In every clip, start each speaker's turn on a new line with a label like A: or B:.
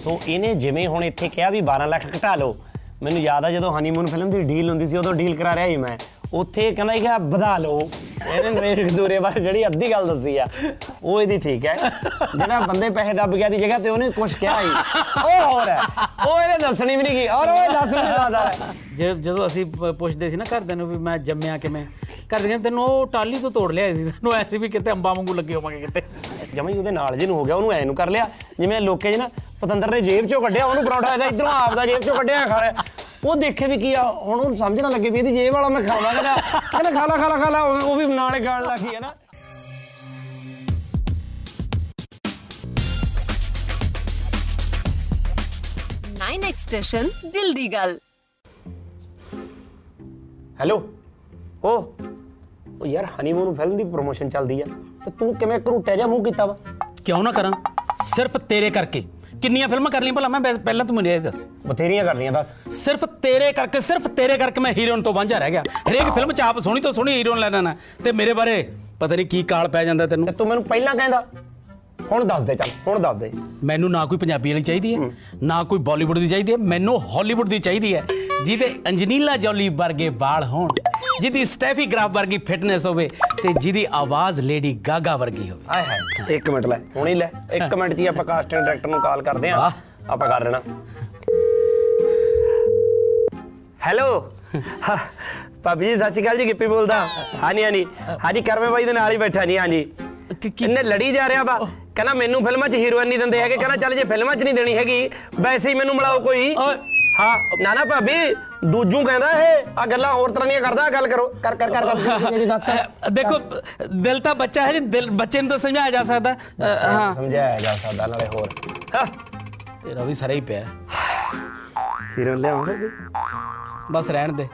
A: ਸੋ ਇਹਨੇ ਜਿਵੇਂ ਹੁਣ ਇੱਥੇ ਕਿਹਾ ਵੀ 12 ਲੱਖ ਘਟਾ ਲਓ, ਮੈਨੂੰ ਯਾਦ ਆ ਜਦੋਂ ਹਨੀਮੂਨ ਫਿਲਮ ਦੀ ਡੀਲ ਹੁੰਦੀ ਸੀ, ਉਦੋਂ ਡੀਲ ਕਰਾ ਰਿਹਾ ਸੀ ਮੈਂ। ਉੱਥੇ ਕਹਿੰਦਾ ਸੀ ਕਿ ਵਧਾ ਲਓ। ਇਹਨੇ ਨਰੇਸ਼ ਕਸੂਰੇ ਬਾਰੇ ਜਿਹੜੀ ਅੱਧੀ ਗੱਲ ਦੱਸੀ ਆ, ਉਹ ਇਹਦੀ ਠੀਕ ਹੈ। ਜਿਹੜਾ ਬੰਦੇ ਪੈਸੇ ਦੱਬ ਗਿਆ ਦੀ ਜਗ੍ਹਾ ਤੇ ਉਹਨੇ ਕੁਝ ਕਿਹਾ ਹੀ। ਉਹ ਹੋਰ ਹੈ। ਉਹ ਇਹਨੇ ਦੱਸਣੀ ਵੀ ਨਹੀਂ ਕੀ ਔਰ ਉਹ ਦੱਸ ਵੀ ਨਹੀਂ ਸਕਦਾ।
B: ਜੇ ਜਦੋਂ ਅਸੀਂ ਪ- ਪੁੱਛਦੇ ਸੀ ਨਾ ਘਰਦਿਆਂ ਨੂੰ ਵੀ ਮੈਂ ਜੰਮਿਆ ਕਿਵੇਂ ਘਰਦੇ ਕਹਿੰਦੇ ਤੈਨੂੰ ਉਹ ਟਾਲੀ ਤੋਂ ਤੋੜ ਲਿਆ ਸੀ। ਸਾਨੂੰ ਐਸੀ ਵੀ ਕਿਤੇ ਅੰਬਾਂ ਵਾਂਗੂ ਲੱਗੇ ਹੋਵਾਂਗੇ ਕਿਤੇ।
A: ਜਮਾਂ ਹੀ ਉਹਦੇ ਨਾਲ ਜਿਹਨੂੰ ਹੋ ਗਿਆ ਉਹਨੂੰ ਐ ਨੂੰ ਕਰ ਲਿਆ। ਜਿਵੇਂ ਲੋਕੇ 'ਚ ਨਾ ਪਤੰਦਰ ਨੇ ਜੇਬ 'ਚੋਂ ਕੱਢਿਆ ਉਹਨੂੰ ਪਰੌਂਠਾ ਇਹਦਾ ਇਧਰੋਂ ਆਪਦਾ ਜੇਬ 'ਚੋਂ ਕੱਢਿਆ ਖਾ ਲਿਆ। ਉਹ ਦੇਖੇ ਵੀ ਕੀ ਆ ਹੁਣ ਉਹਨੂੰ ਸਮਝ ਨਾ ਲੱਗੇ ਵੀ ਇਹਦੀ ਜੇਬ ਵਾਲਾ ਮੈਂ ਖਾਵਾਂ ਕਹਿੰਦਾ ਕਹਿੰਦਾ ਖਾ ਲਾ ਖਾ ਲਾ ਖਾ ਲਾ ਉਹ ਉਹ ਵੀ ਨਾਲ ਖਾਣ ਲੱਗੀ ਹੈ ਨਾ।
C: ਨਾਈਨ ਐਕਸਟੇਸ਼ਨ ਦਿਲ ਦੀ ਗੱਲ।
A: ਹੈਲੋ ਓ ਉਹ ਯਾਰ ਹਨੀਮੂਨ ਫਿਲਮ ਦੀ ਪ੍ਰੋਮੋਸ਼ਨ ਚੱਲਦੀ ਆ। ਤੇ ਤੂੰ ਕਿਵੇਂ ਘਰੂਟਿਆ ਜਾ ਮੂੰਹ ਕੀਤਾ ਵਾ?
B: ਕਿਉਂ ਨਾ ਕਰਾਂ? ਸਿਰਫ ਤੇਰੇ ਕਰਕੇ। ਕਿੰਨੀਆਂ ਫਿਲਮਾਂ ਕਰ ਲਈਆਂ ਭਲਾ? ਮੈਂ ਵੈਸੇ- ਪਹਿਲਾਂ ਤੂੰ ਮੈਨੂੰ ਇਹ ਦੱਸ।
A: ਬਥੇਰੀਆਂ ਕਰਦੀਆਂ ਦੱਸ।
B: ਸਿਰਫ ਤੇਰੇ ਕਰਕੇ ਸਿਰਫ ਤੇਰੇ ਕਰਕੇ ਮੈਂ ਹੀਰੋਇਨ ਤੋਂ ਵਾਂਝਾ ਰਹਿ ਗਿਆ। ਹਰੇਕ ਫਿਲਮ ਚ ਆਪ ਸੋਹਣੀ ਤੋਂ ਸੋਹਣੀ ਹੀਰੋਇਨ ਲੈਣਾ। ਨਾ ਤੇ ਮੇਰੇ ਬਾਰੇ ਪਤਾ ਨਹੀਂ ਕੀ ਕਾਲ ਪੈ ਜਾਂਦਾ
A: ਤੇ
B: ਤੈਨੂੰ।
A: ਤੂੰ ਮੈਨੂੰ ਪਹਿਲਾਂ ਕਹਿੰਦਾ ਹੁਣ ਦੱਸ ਦੇ ਚੱਲ ਹੁਣ ਦੱਸ ਦੇ।
B: ਮੈਨੂੰ ਨਾ ਕੋਈ ਪੰਜਾਬੀ ਵਾਲੀ ਚਾਹੀਦੀ ਹੈ। ਨਾ ਕੋਈ ਬਾਲੀਵੁੱਡ ਦੀ ਚਾਹੀਦੀ ਹੈ ਮੈਨੂੰ ਹਾਲੀਵੁੱਡ ਦੀ ਚਾਹੀਦੀ ਹੈ ਜਿਹਦੇ ਅੰਜਨੀਲਾ ਜੋਲੀ ਵਰਗੇ ਵਾਲ ਹੋਣ। ਜਿਹਦੀ ਸਟੈਫੀ ਗ੍ਰਾਫ ਵਰਗੀ ਫਿਟਨੈਸ ਹੋਵੇ ਤੇ ਜਿਹਦੀ ਆਵਾਜ਼ ਲੇਡੀ ਗਾਗਾ ਵਰਗੀ ਹੋਵੇ।
A: ਆਏ ਹਾਏ ਇੱਕ ਮਿੰਟ ਲੈ ਹੁਣੀ ਲੈ ਇੱਕ ਮਿੰਟ ਹੀ ਆਪਾਂ ਕਾਸਟਿੰਗ ਡਾਇਰੈਕਟਰ ਨੂੰ ਕਾਲ ਕਰਦੇ ਆਂ। ਆਪਾਂ ਕਰ ਲੈਣਾ। ਹੈਲੋ ਭਾਬੀ ਜੀ ਸਤਿ ਸ਼੍ਰੀ ਅਕਾਲ ਜੀ ਗਿੱਪੀ ਬੋਲਦਾ। ਹਾਂਜੀ ਹਾਂਜੀ। ਹਾਂਜੀ ਕਰਮੇ ਬਾਈ ਦੇ ਨਾਲ ਹੀ ਬੈਠਾ ਜੀ ਹਾਂਜੀ। ਕਿੰਨੇ ਲੜੀ ਜਾ ਰਿਹਾ ਵਾ। ਕਹਿੰਦਾ ਮੈਨੂੰ ਫਿਲਮਾਂ 'ਚ ਹੀਰੋਇਨ ਨਹੀਂ ਦਿੰਦੇ ਹੈਗੇ। ਕਹਿੰਦਾ ਚੱਲ ਜੇ ਫਿਲਮਾਂ 'ਚ ਨਹੀਂ ਦੇਣੀ ਹੈਗੀ ਵੈਸੇ ਹੀ ਮੈਨੂੰ ਮਿਲਾਓ ਕੋਈ। ਹਾਂ। ਨਾ ਨਾ ਭਾਬੀ। ਦੂਜੂ ਕਹਿੰਦਾ ਇਹ ਆ ਗੱਲਾਂ ਹੋਰ ਤਰ੍ਹਾਂ ਦੀਆਂ ਕਰਦਾ ਗੱਲ ਕਰੋ। ਕਰ ਕਰ ਕਰ ਕਰ
B: ਦੇਖੋ ਦਿਲ ਤਾਂ ਬੱਚਾ ਹੈ ਜੀ ਦਿਲ ਬੱਚੇ ਨੂੰ ਤਾਂ ਸਮਝਾਇਆ ਜਾ ਸਕਦਾ ਹਾਂ।
A: ਸਮਝਾਇਆ ਜਾ ਸਕਦਾ ਨਾਲੇ ਹੋਰ।
B: ਤੇਰਾ ਵੀ ਸਰਾ ਹੀ ਪਿਆ।
A: ਹੀਰੋਇਨ ਲਿਆਉਂਗਾ
B: ਬਸ ਰਹਿਣ ਦੇ।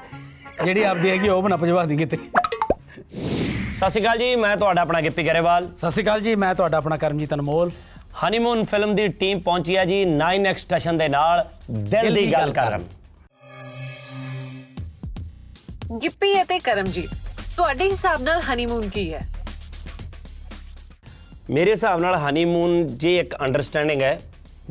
B: ਜਿਹੜੀ ਆਪਦੀ ਹੈਗੀ ਉਹ ਬਣਾ ਭਜਵਾ ਦੀ ਕਿਤੇ
A: ਸਤਿ ਸ਼੍ਰੀ ਅਕਾਲ ਜੀ ਮੈਂ ਤੁਹਾਡਾ ਆਪਣਾ ਗਿੱਪੀ ਗਰੇਵਾਲ।
B: ਸਤਿ ਸ਼੍ਰੀ ਅਕਾਲ ਜੀ ਮੈਂ ਤੁਹਾਡਾ ਆਪਣਾ ਕਰਮਜੀਤ ਅਨਮੋਲ।
A: ਹਨੀਮੂਨ ਫਿਲਮ ਦੀ ਟੀਮ ਪਹੁੰਚੀ ਹੈ ਜੀ 9x ਸਟੇਸ਼ਨ ਦੇ ਨਾਲ। ਦਿਲ ਦੀ ਗੱਲ ਕਰਨ।
C: ਗਿੱਪੀ ਅਤੇ ਕਰਮਜੀਤ, ਤੁਹਾਡੇ ਹਿਸਾਬ ਨਾਲ ਹਨੀਮੂਨ ਕੀ ਹੈ?
A: ਮੇਰੇ ਹਿਸਾਬ ਨਾਲ ਹਨੀਮੂਨ ਜੀ ਇੱਕ ਅੰਡਰਸਟੈਂਡਿੰਗ ਹੈ,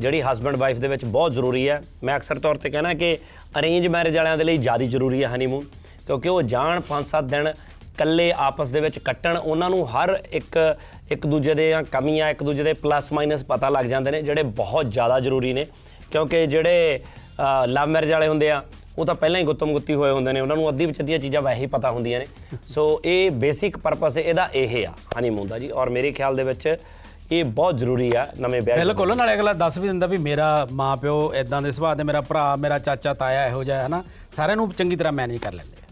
A: ਜਿਹੜੀ ਹਸਬੰਡ ਵਾਈਫ ਦੇ ਵਿੱਚ ਬਹੁਤ ਜ਼ਰੂਰੀ ਹੈ। ਮੈਂ ਅਕਸਰ ਤੌਰ ਤੇ ਕਹਿਣਾ ਕਿ ਅਰੇਂਜ ਮੈਰਿਜ ਵਾਲਿਆਂ ਦੇ ਲਈ ਜ਼ਿਆਦਾ ਜ਼ਰੂਰੀ ਹੈ ਹਨੀਮੂਨ ਕਿਉਂਕਿ ਉਹ ਜਾਣ 5-7 ਦਿਨ ਇਕੱਲੇ ਆਪਸ ਦੇ ਵਿੱਚ ਕੱਟਣ, ਉਹਨਾਂ ਨੂੰ ਹਰ ਇੱਕ ਇੱਕ ਦੂਜੇ ਦੇ ਕਮੀਆਂ, ਇੱਕ ਦੂਜੇ ਦੇ ਪਲੱਸ ਮਾਈਨਸ ਪਤਾ ਲੱਗ ਜਾਂਦੇ ਨੇ, ਜਿਹੜੇ ਬਹੁਤ ਜ਼ਿਆਦਾ ਜ਼ਰੂਰੀ ਨੇ। ਕਿਉਂਕਿ ਜਿਹੜੇ ਲਵ ਮੈਰਿਜ ਵਾਲੇ ਹੁੰਦੇ ਆ ਉਹ ਤਾਂ ਪਹਿਲਾਂ ਹੀ ਗੁੱਤਮ ਗੁੱਤੀ ਹੋਏ ਹੁੰਦੇ ਨੇ ਉਹਨਾਂ ਨੂੰ ਅੱਧੀ ਵਿੱਚ ਅੱਧੀਆਂ ਚੀਜ਼ਾਂ ਵੈਸੇ ਹੀ ਪਤਾ ਹੁੰਦੀਆਂ ਨੇ। ਸੋ ਇਹ ਬੇਸਿਕ ਪਰਪਸ ਇਹਦਾ ਇਹ ਆ ਹਨੀਮੂਨ ਦਾ ਜੀ। ਔਰ ਮੇਰੇ ਖਿਆਲ ਦੇ ਵਿੱਚ ਇਹ ਬਹੁਤ ਜ਼ਰੂਰੀ ਆ ਨਵੇਂ ਵਿਆਹ
B: ਬਿਲਕੁਲ ਨਾਲੇ ਅਗਲਾ ਦੱਸ ਵੀ ਦਿੰਦਾ ਵੀ ਮੇਰਾ ਮਾਪਿਓ ਇਦਾਂ ਦੇ ਸੁਭਾਅ ਦੇ ਮੇਰਾ ਭਰਾ ਮੇਰਾ ਚਾਚਾ ਤਾਇਆ ਇਹੋ ਜਿਹਾ ਹੈ ਨਾ ਸਾਰਿਆਂ ਨੂੰ ਚੰਗੀ ਤਰ੍ਹਾਂ ਮੈਨੇਜ ਕਰ ਲੈਂਦੇ ਆ।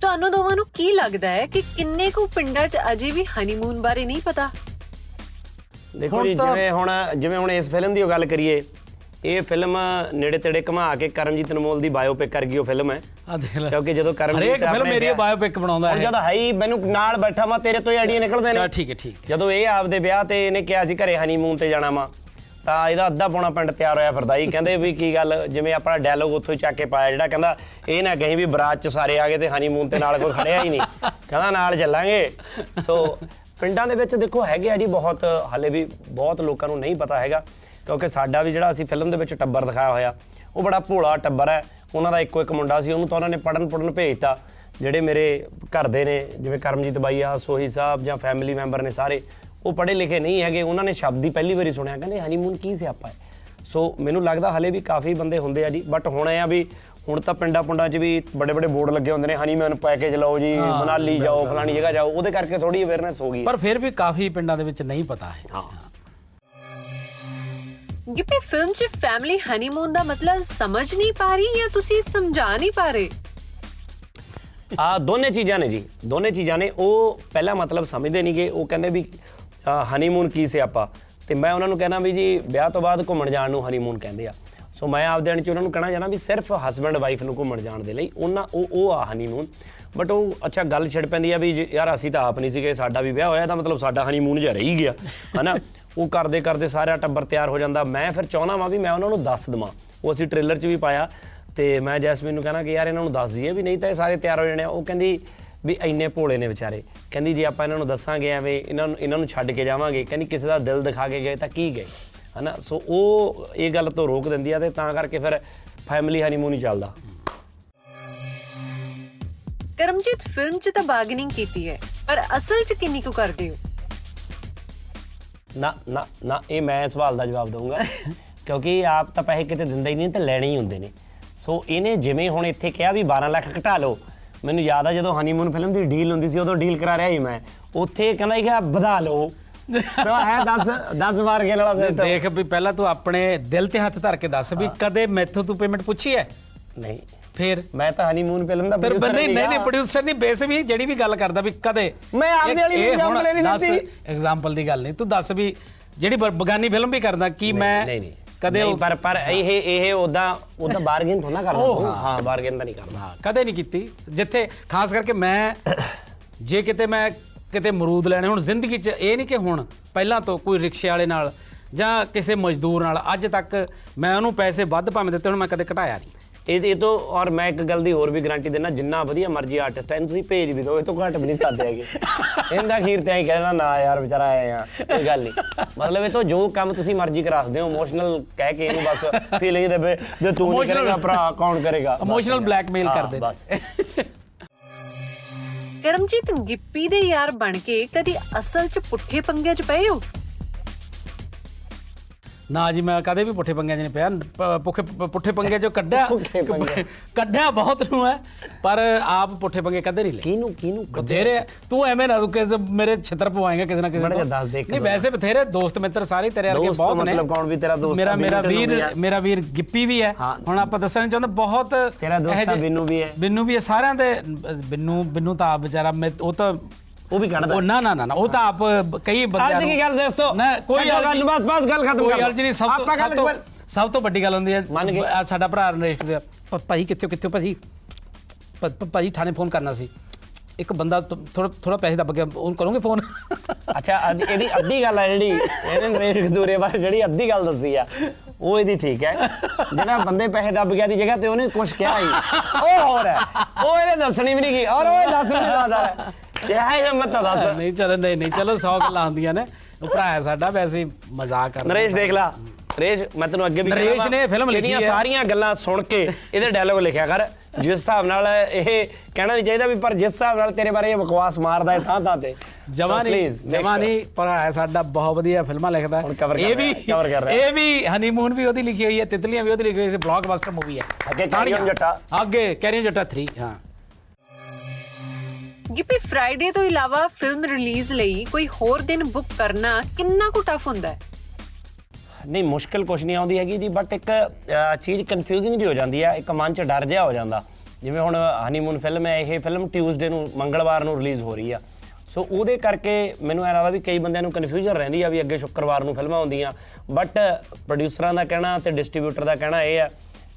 C: ਤੁਹਾਨੂੰ ਦੋਵਾਂ ਨੂੰ ਕੀ ਲੱਗਦਾ ਹੈ ਕਿ ਕਿੰਨੇ ਕੁ ਪਿੰਡਾਂ 'ਚ ਅਜੇ ਵੀ ਹਨੀਮੂਨ ਬਾਰੇ ਨਹੀਂ ਪਤਾ?
A: ਦੇਖੋ ਜਿਵੇਂ ਹੁਣ ਜਿਵੇਂ ਹੁਣ ਇਸ ਫਿਲਮ ਦੀ ਉਹ ਗੱਲ ਕਰੀਏ ਇਹ ਫਿਲਮ ਨੇੜੇ ਤੇੜੇ ਘੁਮਾ ਕੇ ਕਰਮਜੀਤ ਅਨਮੋਲ ਦੀ ਬਾਇਓਪਿਕ ਕਰ ਗਈ ਉਹ ਫਿਲਮ ਹੈ।
B: ਆ ਦੇਖ ਲੈ।
A: ਕਿਉਂਕਿ ਜਦੋਂ ਕਰਮਜੀਤ
B: ਹਰੇਕ ਫਿਲਮ ਮੇਰੀ ਬਾਇਓਪਿਕ ਬਣਾਉਂਦਾ ਹੈ।
A: ਜਦੋਂ ਹੈ ਹੀ ਮੈਨੂੰ ਨਾਲ ਬੈਠਾ ਮੈਂ ਤੇਰੇ ਤੋਂ ਹੀ ਆਈਡੀਆ ਨਿਕਲਦੇ ਨੇ।
B: ਚਲ ਠੀਕ ਹੈ ਠੀਕ।
A: ਜਦੋਂ ਇਹ ਆਪਦੇ ਵਿਆਹ ਤੇ ਇਹਨੇ ਕਿਹਾ ਸੀ ਘਰੇ ਹਨੀਮੂਨ ਤੇ ਜਾਣਾ ਵਾ ਤਾਂ ਇਹਦਾ ਅੱਧਾ ਪੌਣਾ ਪਿੰਡ ਤਿਆਰ ਹੋਇਆ ਫਿਰਦਾ ਹੀ ਕਹਿੰਦੇ ਵੀ ਕੀ ਗੱਲ ਜਿਵੇਂ ਆਪਣਾ ਡਾਇਲੋਗ ਉੱਥੋਂ ਹੀ ਚੱਕ ਕੇ ਪਾਇਆ ਜਿਹੜਾ ਕਹਿੰਦਾ ਇਹ ਨਾ ਕਹੀਂ ਵੀ ਬਰਾਤ ਚ ਸਾਰੇ ਆ ਗਏ ਤੇ ਹਨੀਮੂਨ ਤੇ ਨਾਲ ਕੋਈ ਖੜਿਆ ਹੀ ਨਹੀਂ। ਕਹਿੰਦਾ ਨਾਲ ਚੱਲਾਂਗੇ। ਸੋ ਪਿੰਡਾਂ ਦੇ ਵਿੱਚ ਦੇਖੋ ਹੈਗੇ ਆ ਜੀ ਬਹੁਤ ਹਾਲੇ ਵੀ ਬਹੁਤ ਲੋਕਾਂ ਨੂੰ ਨਹੀਂ ਪਤਾ ਹੈਗਾ। ਕਿਉਂਕਿ ਸਾਡਾ ਵੀ ਜਿਹੜਾ ਅਸੀਂ ਫਿਲਮ ਦੇ ਵਿੱਚ ਟੱਬਰ ਦਿਖਾਇਆ ਹੋਇਆ ਉਹ ਬੜਾ ਭੋਲਾ ਟੱਬਰ ਹੈ। ਉਹਨਾਂ ਦਾ ਇੱਕੋ ਇੱਕ ਮੁੰਡਾ ਸੀ ਉਹਨੂੰ ਤਾਂ ਉਹਨਾਂ ਨੇ ਪੜਨ ਪੜਨ ਭੇਜਤਾ। ਜਿਹੜੇ ਮੇਰੇ ਘਰ ਦੇ ਨੇ ਜਿਵੇਂ ਕਰਮਜੀਤ ਬਾਈ ਆ ਸੋਹੀ ਸਾਹਿਬ ਜਾਂ ਫੈਮਿਲੀ ਮੈਂਬਰ ਨੇ ਸਾਰੇ ਉਹ ਪੜ੍ਹੇ ਲਿਖੇ ਨਹੀਂ ਹੈਗੇ। ਉਹਨਾਂ ਨੇ ਸ਼ਬਦ ਹੀ ਪਹਿਲੀ ਵਾਰੀ ਸੁਣਿਆ ਕਹਿੰਦੇ ਹਨੀਮੂਨ ਕੀ ਸਿਆਪਾ ਹੈ? ਸੋ ਮੈਨੂੰ ਲੱਗਦਾ ਹਲੇ ਵੀ ਕਾਫੀ ਬੰਦੇ ਹੁੰਦੇ ਆ ਜੀ ਬਟ ਹੁਣ ਆ ਵੀ ਹੁਣ ਤਾਂ ਪਿੰਡਾਂ ਪੁੰਡਾਂ 'ਚ ਵੀ ਵੱਡੇ ਵੱਡੇ ਬੋਰਡ ਲੱਗੇ ਹੁੰਦੇ ਨੇ ਹਨੀਮੂਨ ਪੈਕੇਜ ਲਓ ਜੀ ਮਨਾਲੀ ਜਾਓ ਫਲਾਣੀ ਜਗ੍ਹਾ ਜਾਓ ਉਹਦੇ ਕਰਕੇ ਥੋੜੀ ਅਵੇਅਰਨੈਸ ਹੋ ਗਈ।
B: ਪਰ ਫਿਰ ਵੀ ਕਾਫੀ ਪਿੰਡਾਂ ਦੇ ਵਿੱਚ ਨਹੀਂ ਪਤਾ ਹੈ।
A: ਹਾਂ।
C: ਗਿੱਪੀ ਫਿਲਮ 'ਚ ਫੈਮਿਲੀ ਹਨੀਮੂਨ ਦਾ ਮਤਲਬ ਸਮਝ ਨਹੀਂ ਪਾ ਰਹੀ ਜਾਂ ਤੁਸੀਂ ਸਮਝਾ ਨਹੀਂ ਪਾ ਰਹੇ?
A: ਆ ਦੋਨੇ ਚੀਜ਼ਾਂ ਨੇ ਜੀ, ਦੋਨੇ ਚੀਜ਼ਾਂ ਨੇ। ਉਹ ਪਹਿਲਾ ਮਤਲਬ ਸਮਝਦੇ ਨਹੀਂਗੇ ਉਹ ਕਹਿੰਦੇ ਵੀ ਹਨੀਮੂਨ ਕੀ ਸਿਆਪਾ ਤੇ ਮੈਂ ਉਹਨਾਂ ਨੂੰ ਕਹਿਣਾ ਵੀ ਜੀ, ਵਿਆਹ ਤੋਂ ਬਾਅਦ ਘੁੰਮਣ ਜਾਣ ਨੂੰ ਹਨੀਮੂਨ ਕਹਿੰਦੇ ਆ। ਸੋ ਮੈਂ ਆਪਦੇ ਅਣ ਚ ਉਹਨਾਂ ਨੂੰ ਕਹਿਣਾ ਚਾਹਣਾ ਵੀ ਸਿਰਫ ਹਸਬੰਡ ਵਾਈਫ ਨੂੰ ਘੁੰਮਣ ਜਾਣ ਦੇ ਲਈ ਉਹਨਾਂ, ਉਹ ਉਹ ਆ ਹਨੀਮੂਨ ਬਟ ਉਹ, ਅੱਛਾ, ਗੱਲ ਛਿੜ ਪੈਂਦੀ ਆ ਵੀ ਜੇ, ਯਾਰ ਅਸੀਂ ਤਾਂ ਆਪ ਨਹੀਂ ਸੀਗੇ, ਸਾਡਾ ਵੀ ਵਿਆਹ ਹੋਇਆ, ਤਾਂ ਮਤਲਬ ਸਾਡਾ ਹਨੀਮੂਨ ਜਿਹਾ ਰਹੀ ਗਿਆ, ਹਨਾ? ਉਹ ਕਰਦੇ ਕਰਦੇ ਸਾਰਾ ਟੱਬਰ ਤਿਆਰ ਹੋ ਜਾਂਦਾ। ਮੈਂ ਫਿਰ ਚਾਹਣਾ ਵਾਂ ਵੀ ਮੈਂ ਉਹਨਾਂ ਨੂੰ ਦੱਸ ਦਵਾਂ। ਉਹ ਅਸੀਂ ਟ੍ਰੇਲਰ 'ਚ ਵੀ ਪਾਇਆ, ਤੇ ਮੈਂ ਜੈਸਮੀਨ ਨੂੰ ਕਹਿਣਾ ਕਿ ਯਾਰ ਇਹਨਾਂ ਨੂੰ ਦੱਸ ਦਈਏ ਵੀ ਨਹੀਂ ਤਾਂ ਇਹ ਸਾਰੇ ਤਿਆਰ ਹੋ ਜਾਣੇ ਆ। ਉਹ ਕਹਿੰਦੀ ਵੀ ਇੰਨੇ ਭੋਲੇ ਨੇ ਵਿਚਾਰੇ। ਕਹਿੰਦੀ ਜੇ ਆਪਾਂ ਇਹਨਾਂ ਨੂੰ ਦੱਸਾਂਗੇ ਐਵੇਂ, ਇਹਨਾਂ ਨੂੰ ਇਹਨਾਂ ਨੂੰ ਛੱਡ ਕੇ ਜਾਵਾਂਗੇ, ਕਹਿੰਦੀ ਕਿਸੇ ਦਾ ਦਿਲ ਦਿਖਾ ਕੇ ਗਏ ਤਾਂ ਕੀ ਗਏ, ਹਨਾ? ਸੋ ਉਹ ਇਹ ਗੱਲ ਤੋਂ ਰੋਕ ਦਿੰਦੀ ਆ ਤੇ ਤਾਂ ਕਰਕੇ ਫਿਰ ਫੈਮਿਲੀ ਹਨੀਮੂਨ ਹੀ ਚੱਲਦਾ।
C: ਕਰਮਜੀਤ ਫਿਲਮ 'ਚ ਤਾਂ ਬਾਰਗੇਨਿੰਗ ਕੀਤੀ ਹੈ ਪਰ ਅਸਲ 'ਚ ਕਿੰਨੀ ਕੁ ਕਰਦੇ ਹੋ?
A: ਨਾ ਨਾ ਨਾ ਇਹ ਮੈਂ ਸਵਾਲ ਦਾ ਜਵਾਬ ਦਊਂਗਾ। ਕਿਉਂਕਿ ਆਪ ਤਾਂ ਪੈਸੇ ਕਿਤੇ ਦਿੰਦਾ ਹੀ ਨਹੀਂ ਤੇ ਲੈਣੇ ਹੀ ਹੁੰਦੇ ਨੇ। ਸੋ ਇਹਨੇ ਜਿਵੇਂ ਹੁਣ ਇੱਥੇ ਕਿਹਾ ਵੀ 12 ਲੱਖ ਘਟਾ ਲਓ ਮੈਨੂੰ ਯਾਦ ਆ ਜਦੋਂ ਹਨੀਮੂਨ ਫਿਲਮ ਦੀ ਡੀਲ ਹੁੰਦੀ ਸੀ ਉਦੋਂ ਡੀਲ ਕਰਾ ਰਿਹਾ ਸੀ ਮੈਂ। ਉੱਥੇ ਕਹਿੰਦਾ ਸੀ ਕਿ ਵਧਾ ਲਓ। ਤਾਂ ਹੈ 10 10 ਵਾਰ ਕੇ ਵਾਲਾ।
B: ਦੇਖ ਵੀ ਪਹਿਲਾਂ ਤੂੰ ਆਪਣੇ ਦਿਲ ਤੇ ਹੱਥ ਧਰ ਕੇ ਦੱਸ ਵੀ ਕਦੇ ਮੈਥੋਂ ਤੂੰ ਪੇਮੈਂਟ ਪੁੱਛੀ ਹੈ?
A: ਨਹੀਂ।
B: ਫਿਰ
A: ਮੈਂ ਤਾਂ ਹਨੀਮੂਨ ਫਿਲਮ ਦਾ
B: ਫਿਰ ਬੰਦੇ ਨਹੀਂ। ਨਹੀਂ ਪ੍ਰੋਡਿਊਸਰ ਨਹੀਂ ਬੇਸ ਵੀ ਜਿਹੜੀ ਵੀ ਗੱਲ ਕਰਦਾ ਵੀ ਕਦੇ।
A: ਮੈਂ ਆਪਦੇ ਵਾਲੀ example ਨਹੀਂ ਦਿੱਤੀ।
B: ਐਗਜ਼ਾਮਪਲ ਦੀ ਗੱਲ ਨਹੀਂ। ਤੂੰ ਦੱਸ ਵੀ ਜਿਹੜੀ ਬਗਾਨੀ ਫਿਲਮ ਵੀ ਕਰਦਾ ਕੀ ਮੈਂ
A: ਨਹੀਂ ਨਹੀਂ।
B: ਕਦੇ
A: ਪਰ ਪਰ ਇਹ ਇਹ ਉਦਾਂ ਉਦਾਂ ਬਾਰਗੇਨ ਥੋੜਾ ਕਰਦਾ।
B: ਉਹ,
A: ਤੂੰ। ਹਾਂ ਬਾਰਗੇਨ ਤਾਂ ਨਹੀਂ ਕਰਦਾ।
B: ਹਾਂ ਕਦੇ ਨਹੀਂ ਕੀਤੀ। ਜਿੱਥੇ ਖਾਸ ਕਰਕੇ ਮੈਂ ਜੇ ਕਿਤੇ ਮੈਂ ਕਿਤੇ ਮਰੂਦ ਲੈਣੇ ਹੁਣ ਜ਼ਿੰਦਗੀ 'ਚ ਇਹ ਨਹੀਂ ਕਿ ਹੁਣ ਪਹਿਲਾਂ ਤੋਂ ਕੋਈ ਰਿਕਸ਼ੇ ਵਾਲੇ ਨਾਲ ਜਾਂ ਕਿਸੇ ਮਜ਼ਦੂਰ ਨਾਲ ਅੱਜ ਤੱਕ ਮੈਂ ਉਹਨੂੰ ਪੈਸੇ ਵੱਧ ਭਾਵੇਂ ਦਿੱਤੇ ਹੁਣ ਮੈਂ ਕਦੇ ਘਟਾਇਆ ਨਹੀਂ।
A: ਇਹ ਇਹ ਤੋਂ ਔਰ ਮੈਂ ਇੱਕ ਗੱਲ ਦੀ ਹੋਰ ਵੀ ਗਾਰੰਟੀ ਦੇਣਾ ਜਿੰਨਾ ਵਧੀਆ ਮਰਜ਼ੀ ਆਰਟਿਸਟ ਹੈ ਇਹਨੂੰ ਤੁਸੀਂ ਭੇਜ ਵੀ ਦਿਓ ਇਹ ਤੋਂ ਘੱਟ ਵੀ ਨਹੀਂ ਸਕਦੇ ਹੈਗੇ। ਇਹਦਾ ਖੀਰ ਤੇ ਐਂ ਕਹਿਣਾ ਨਾ ਯਾਰ ਵਿਚਾਰਾ ਆਏ ਆ ਕੋਈ ਗੱਲ ਨਹੀਂ। ਮਤਲਬ ਇਹ ਤੋਂ ਜੋ ਕੰਮ ਤੁਸੀਂ ਮਰਜ਼ੀ ਕਰਾ ਸਕਦੇ ਹੋ ਇਮੋਸ਼ਨਲ ਕਹਿ ਕੇ ਇਹਨੂੰ ਬਸ ਫੀਲਿੰਗ ਦੇ ਵੀ ਜੇ ਤੂੰ ਨਹੀਂ ਕਰੇਗਾ ਭਰਾ ਕੌਣ ਕਰੇਗਾ?
B: blackmail
A: ਹਾਂ,
B: ਕਰਦੇ।
A: ਬਸ।
C: ਕਰਮਜੀਤ ਗਿੱਪੀ ਦੇ ਯਾਰ ਬਣ ਕੇ ਕਦੀ ਅਸਲ 'ਚ ਪੁੱਠੇ ਪੰਗੇ 'ਚ ਪਏ ਹੋ?
B: ਨਾ ਜੀ ਮੈਂ ਕਦੇ ਵੀ ਪੁੱਠੇ ਪੰਗਿਆਂ 'ਚ ਨਹੀਂ ਪਿਆ ਪੁੱਠੇ ਪੁੱਠੇ ਪੰਗੇ 'ਚੋਂ ਕੱਢਿਆ। ਕੱਢਿਆ ਬਹੁਤ ਨੂੰ ਹੈ ਪਰ ਆਪ ਪੁੱਠੇ ਪੰਗੇ ਕਦੇ ਨਹੀਂ ਲਏ
A: ਕਿਹਨੂੰ ਕਿਹਨੂੰ
B: ਬਥੇਰੇ। ਤੂੰ ਐਵੇਂ ਨਾ ਕਿਸੇ ਮੇਰੇ ਛਿੱਤਰ ਪਵਾਏਗਾ ਕਿਸੇ ਨਾ ਕਿਸੇ ਨਹੀਂ। ਵੈਸੇ ਬਥੇਰੇ ਦੋਸਤ ਮਿੱਤਰ ਸਾਰੇ ਤੇਰੇ ਵਰਗੇ ਬਹੁਤ ਨੇ
A: ਮਤਲਬ ਕੌਣ ਵੀ ਤੇਰਾ ਦੋਸਤ
B: ਮੇਰਾ ਮੇਰਾ ਵੀਰ। ਮੇਰਾ ਵੀਰ ਗਿੱਪੀ ਵੀ ਹੈ। ਹੁਣ ਆਪਾਂ ਦੱਸਣਾ ਚਾਹੁੰਦੇ ਬਹੁਤ
A: ਤੇਰਾ ਦੋਸਤ ਬਿੰਨੂ ਵੀ ਹੈ।
B: ਬਿੰਨੂ ਵੀ ਹੈ ਸਾਰਿਆਂ ਦੇ ਬਿੰਨੂ ਬਿੰਨੂ ਤਾਂ ਆਪ ਵਿਚਾਰਾ ਉਹ ਤਾਂ
A: ਉਹ ਵੀ ਕੱਢਦਾ।
B: ਉਹ ਨਾ ਨਾ ਨਾ ਉਹ ਤਾਂ ਆਪ ਕਈ ਬੰਦਿਆਂ
A: ਅੱਜ ਦੀ ਗੱਲ ਦੋਸਤੋ
B: ਨਾ ਕੋਈ
A: ਗੱਲ, ਬਸ ਬਸ ਗੱਲ ਖਤਮ
B: ਕੋਈ
A: ਕਰ
B: ਨਹੀਂ ਸਭ ਤੋਂ ਸਭ ਤੋਂ ਸਭ ਤੋਂ ਵੱਡੀ ਗੱਲ ਹੁੰਦੀ ਹੈ ਸਾਡਾ ਭਰਾ ਨਰੇਸ਼ ਦੇ ਭਾਈ ਕਿੱਥੇ ਕਿੱਥੇ ਹੋ ਭਾਜੀ ਭ- ਭ- ਭਾਜੀ ਥਾਣੇ ਫੋਨ ਕਰਨਾ ਸੀ। ਇੱਕ ਬੰਦਾ ਥੋੜਾ ਥੋੜਾ ਪੈਸੇ ਦੱਬ ਗਿਆ ਉਹਨੂੰ ਕਰੋਗੇ ਫੋਨ?
A: ਅੱਛਾ ਇਹਦੀ ਅੱਧੀ ਗੱਲ ਆ ਜਿਹੜੀ ਇਹਨੇ ਨਰੇਸ਼ ਕਸੂਰੇ ਬਾਰੇ ਜਿਹੜੀ ਅੱਧੀ ਗੱਲ ਦੱਸੀ ਆ ਉਹ ਇਹਦੀ ਠੀਕ ਹੈ। ਜਿਹੜਾ ਬੰਦੇ ਪੈਸੇ ਦੱਬ ਗਿਆ ਦੀ ਜਗ੍ਹਾ ਤੇ ਉਹਨੇ ਕੁਝ ਕਿਹਾ ਹੀ। ਉਹ ਹੋਰ ਹੈ। ਉਹ ਇਹਨੇ ਦੱਸਣੀ ਵੀ ਨਹੀਂ ਕੀ ਔਰ ਉਹ ਦੱਸ ਨਹੀਂ ਸਕਦਾ। ਇਹ ਹੈ ਹਿੰਮਤ ਤਾਂ ਦੱਸ।
B: ਨਹੀਂ ਚਲੋ ਨਹੀਂ ਨਹੀਂ ਚਲੋ 100 ਗੱਲਾਂ ਹੁੰਦੀਆਂ ਨੇ। ਉਹ ਭਰਾ ਹੈ ਸਾਡਾ ਵੈਸੇ ਮਜ਼ਾਕ ਕਰ
A: ਨਰੇਸ਼ ਦੇਖ ਲਾ। ਨਰੇਸ਼ ਮੈਂ ਤੈਨੂੰ ਅੱਗੇ ਵੀ
B: ਨਰੇਸ਼ ਨੇ ਫਿਲਮ ਲਿਖੀ ਹੈ।
A: ਸਾਰੀਆਂ ਗੱਲਾਂ ਸੁਣ ਕੇ ਇਹਦੇ ਡਾਇਲੋਗ ਲਿਖਿਆ ਕਰ। ਜਿਸ ਹਿਸਾਬ ਨਾਲ ਇਹ ਕਹਿਣਾ ਨਹੀਂ ਚਾਹੀਦਾ ਵੀ ਪਰ ਜਿਸ ਹਿਸਾਬ ਨਾਲ ਤੇਰੇ ਬਾਰੇ ਇਹ ਬਕਵਾਸ ਮਾਰਦਾ ਹੈ ਤੇ make
B: ਜਮਾ
A: sure.
B: ਨਹੀਂ ਭਰਾ ਹੈ ਸਾਡਾ ਬਹੁਤ ਵਧੀਆ ਫਿਲਮਾਂ ਲਿਖਦਾ ਇਹ ਵੀ। ਇਹ ਵੀ ਹਨੀਮੂਨ ਵੀ ਉਹਦੀ ਲਿਖੀ ਹੋਈ ਹੈ ਤਿਤਲੀਆਂ ਵੀ ਉਹਦੀ ਲਿਖੀ ਹੋਈ ਹੈ ਬਲੌਕਬਸਟਰ ਮੂਵੀ ਹੈ।
A: ਅੱਗੇ On ਜੱਟਾ।
B: ਅੱਗੇ ਕੈਰੀਅਨ ਜੱਟਾ 3 ਹਾਂ।
C: ਗਿੱਪੀ ਫਰਾਈਡੇ ਤੋਂ ਇਲਾਵਾ ਫਿਲਮ ਰਿਲੀਜ਼ ਲਈ ਕੋਈ ਹੋਰ ਦਿਨ ਬੁੱਕ ਕਰਨਾ ਕਿੰਨਾ ਕੁ ਟਫ ਹੁੰਦਾ ਹੈ?
A: ਨਹੀਂ ਮੁਸ਼ਕਲ ਕੁਛ ਨਹੀਂ ਆਉਂਦੀ ਹੈਗੀ ਜੀ ਬਟ ਇੱਕ ਅਹ, ਚੀਜ਼ ਕਨਫਿਊਜ਼ਿੰਗ ਵੀ ਹੋ ਜਾਂਦੀ ਹੈ ਇੱਕ ਮਨ 'ਚ ਡਰ ਜਿਹਾ ਹੋ ਜਾਂਦਾ। ਜਿਵੇਂ ਹੁਣ ਹਨੀਮੂਨ ਫਿਲਮ ਹੈ ਇਹ ਫਿਲਮ ਟਿਊਜ਼ਡੇ ਨੂੰ ਮੰਗਲਵਾਰ ਨੂੰ ਰਿਲੀਜ਼ ਹੋ ਰਹੀ ਆ। ਸੋ ਉਹਦੇ ਕਰਕੇ ਮੈਨੂੰ ਐ ਲੱਗਦਾ ਵੀ ਕਈ ਬੰਦਿਆਂ ਨੂੰ ਕਨਫਿਊਜ਼ਨ ਰਹਿੰਦੀ ਆ ਵੀ ਅੱਗੇ ਸ਼ੁੱਕਰਵਾਰ ਨੂੰ ਫਿਲਮਾਂ ਆਉਂਦੀਆਂ। ਬਟ ਪ੍ਰੋਡਿਊਸਰਾਂ ਦਾ ਕਹਿਣਾ ਤੇ ਡਿਸਟ੍ਰੀਬਿਊਟਰ ਦਾ ਕਹਿਣਾ ਇਹ ਆ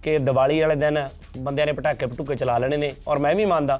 A: ਕਿ ਦੀਵਾਲੀ ਵਾਲੇ ਦਿਨ ਬੰਦਿਆਂ ਨੇ ਪਟਾਕੇ ਪਟੂਕੇ ਚਲਾ ਲੈਣੇ ਨੇ ਔਰ ਮੈਂ ਵੀ ਮੰਨਦਾ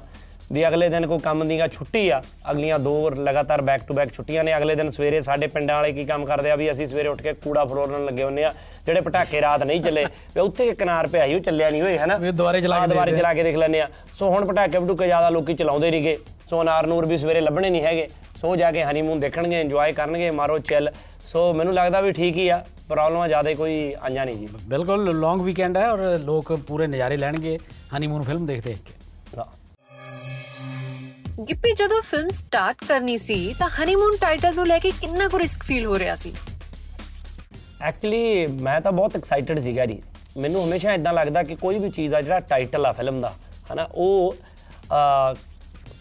A: ਵੀ ਅਗਲੇ ਦਿਨ ਕੋਈ ਕੰਮ ਦੀਆਂ ਛੁੱਟੀ ਆ। ਅਗਲੀਆਂ ਦੋ ਲਗਾਤਾਰ ਬੈਕ ਟੂ ਬੈਕ ਛੁੱਟੀਆਂ ਨੇ। ਅਗਲੇ ਦਿਨ ਸਵੇਰੇ ਸਾਡੇ ਪਿੰਡਾਂ ਵਾਲੇ ਕੀ ਕੰਮ ਕਰਦੇ ਆ? ਵੀ ਅਸੀਂ ਸਵੇਰੇ ਉੱਠ ਕੇ ਕੂੜਾ ਫਰੋਲਣ ਲੱਗੇ ਹੁੰਨੇ ਆ ਜਿਹੜੇ ਪਟਾਕੇ ਰਾਤ ਨਹੀਂ ਚੱਲੇ। ਵੀ ਉੱਥੇ ਕਿਨਾਰ ਪਿਆ ਸੀ ਉਹ ਚੱਲਿਆ ਨਹੀਂ ਹੋਏ ਹਨਾ?
B: ਵੀ ਦੁਬਾਰੇ ਚਲਾ ਕੇ
A: ਦੁਬਾਰੇ
B: ਦੇਖਦੇ।
A: ਚਲਾ ਕੇ ਦੇਖ ਲੈਂਦੇ ਆ। ਸੋ ਹੁਣ ਪਟਾਕੇ ਪਟੂਕੇ ਜ਼ਿਆਦਾ ਲੋਕੀ ਚਲਾਉਂਦੇ ਨਹੀਂਗੇ ਸੋ ਅਨਾਰ ਨੂਰ ਵੀ ਸਵੇਰੇ ਲੱਭਣੇ ਨਹੀਂ ਹੈਗੇ। ਸੋ ਜਾ ਕੇ ਹਨੀਮੂਨ ਦੇਖਣਗੇ ਇੰਜੋਏ ਕਰਨਗੇ ਮਾਰੋ ਚਿੱਲ ਸੋ ਮੈਨੂੰ ਲੱਗਦਾ ਵੀ ਠੀਕ ਹੀ ਆ। ਪ੍ਰੋਬਲਮਾਂ ਜ਼ਿਆਦਾ ਕੋਈ ਆਈਆਂ ਨਹੀਂ ਜੀ।
B: ਬਿਲਕੁਲ ਲੌਂਗ ਵੀਕਐਂਡ ਹੈ ਔਰ ਲੋਕ ਪੂਰੇ ਨਜ਼ਾਰੇ ਲੈਣਗੇ। ਹਨੀਮੂਨ ਫਿਲਮ ਦੇਖ ਦੇਖ ਕੇ
A: ਹਾਂ।
C: ਗਿੱਪੀ ਜਦੋਂ ਫਿਲਮ ਸਟਾਰਟ ਕਰਨੀ ਸੀ ਤਾਂ ਹਨੀਮੂਨ ਟਾਈਟਲ ਨੂੰ ਲੈ ਕੇ ਕਿੰਨਾ ਕੁ ਰਿਸਕ ਫੀਲ ਹੋ ਰਿਹਾ ਸੀ?
A: ਐਕਚੁਅਲੀ ਮੈਂ ਤਾਂ ਬਹੁਤ ਐਕਸਾਈਟਡ ਸੀਗਾ ਜੀ। ਮੈਨੂੰ ਹਮੇਸ਼ਾ ਇਦਾਂ ਲੱਗਦਾ ਕਿ ਕੋਈ ਵੀ ਚੀਜ਼ ਆ ਜਿਹੜਾ ਟਾਈਟਲ ਆ ਫਿਲਮ ਦਾ ਹਨਾ ਉਹ ਅਹ,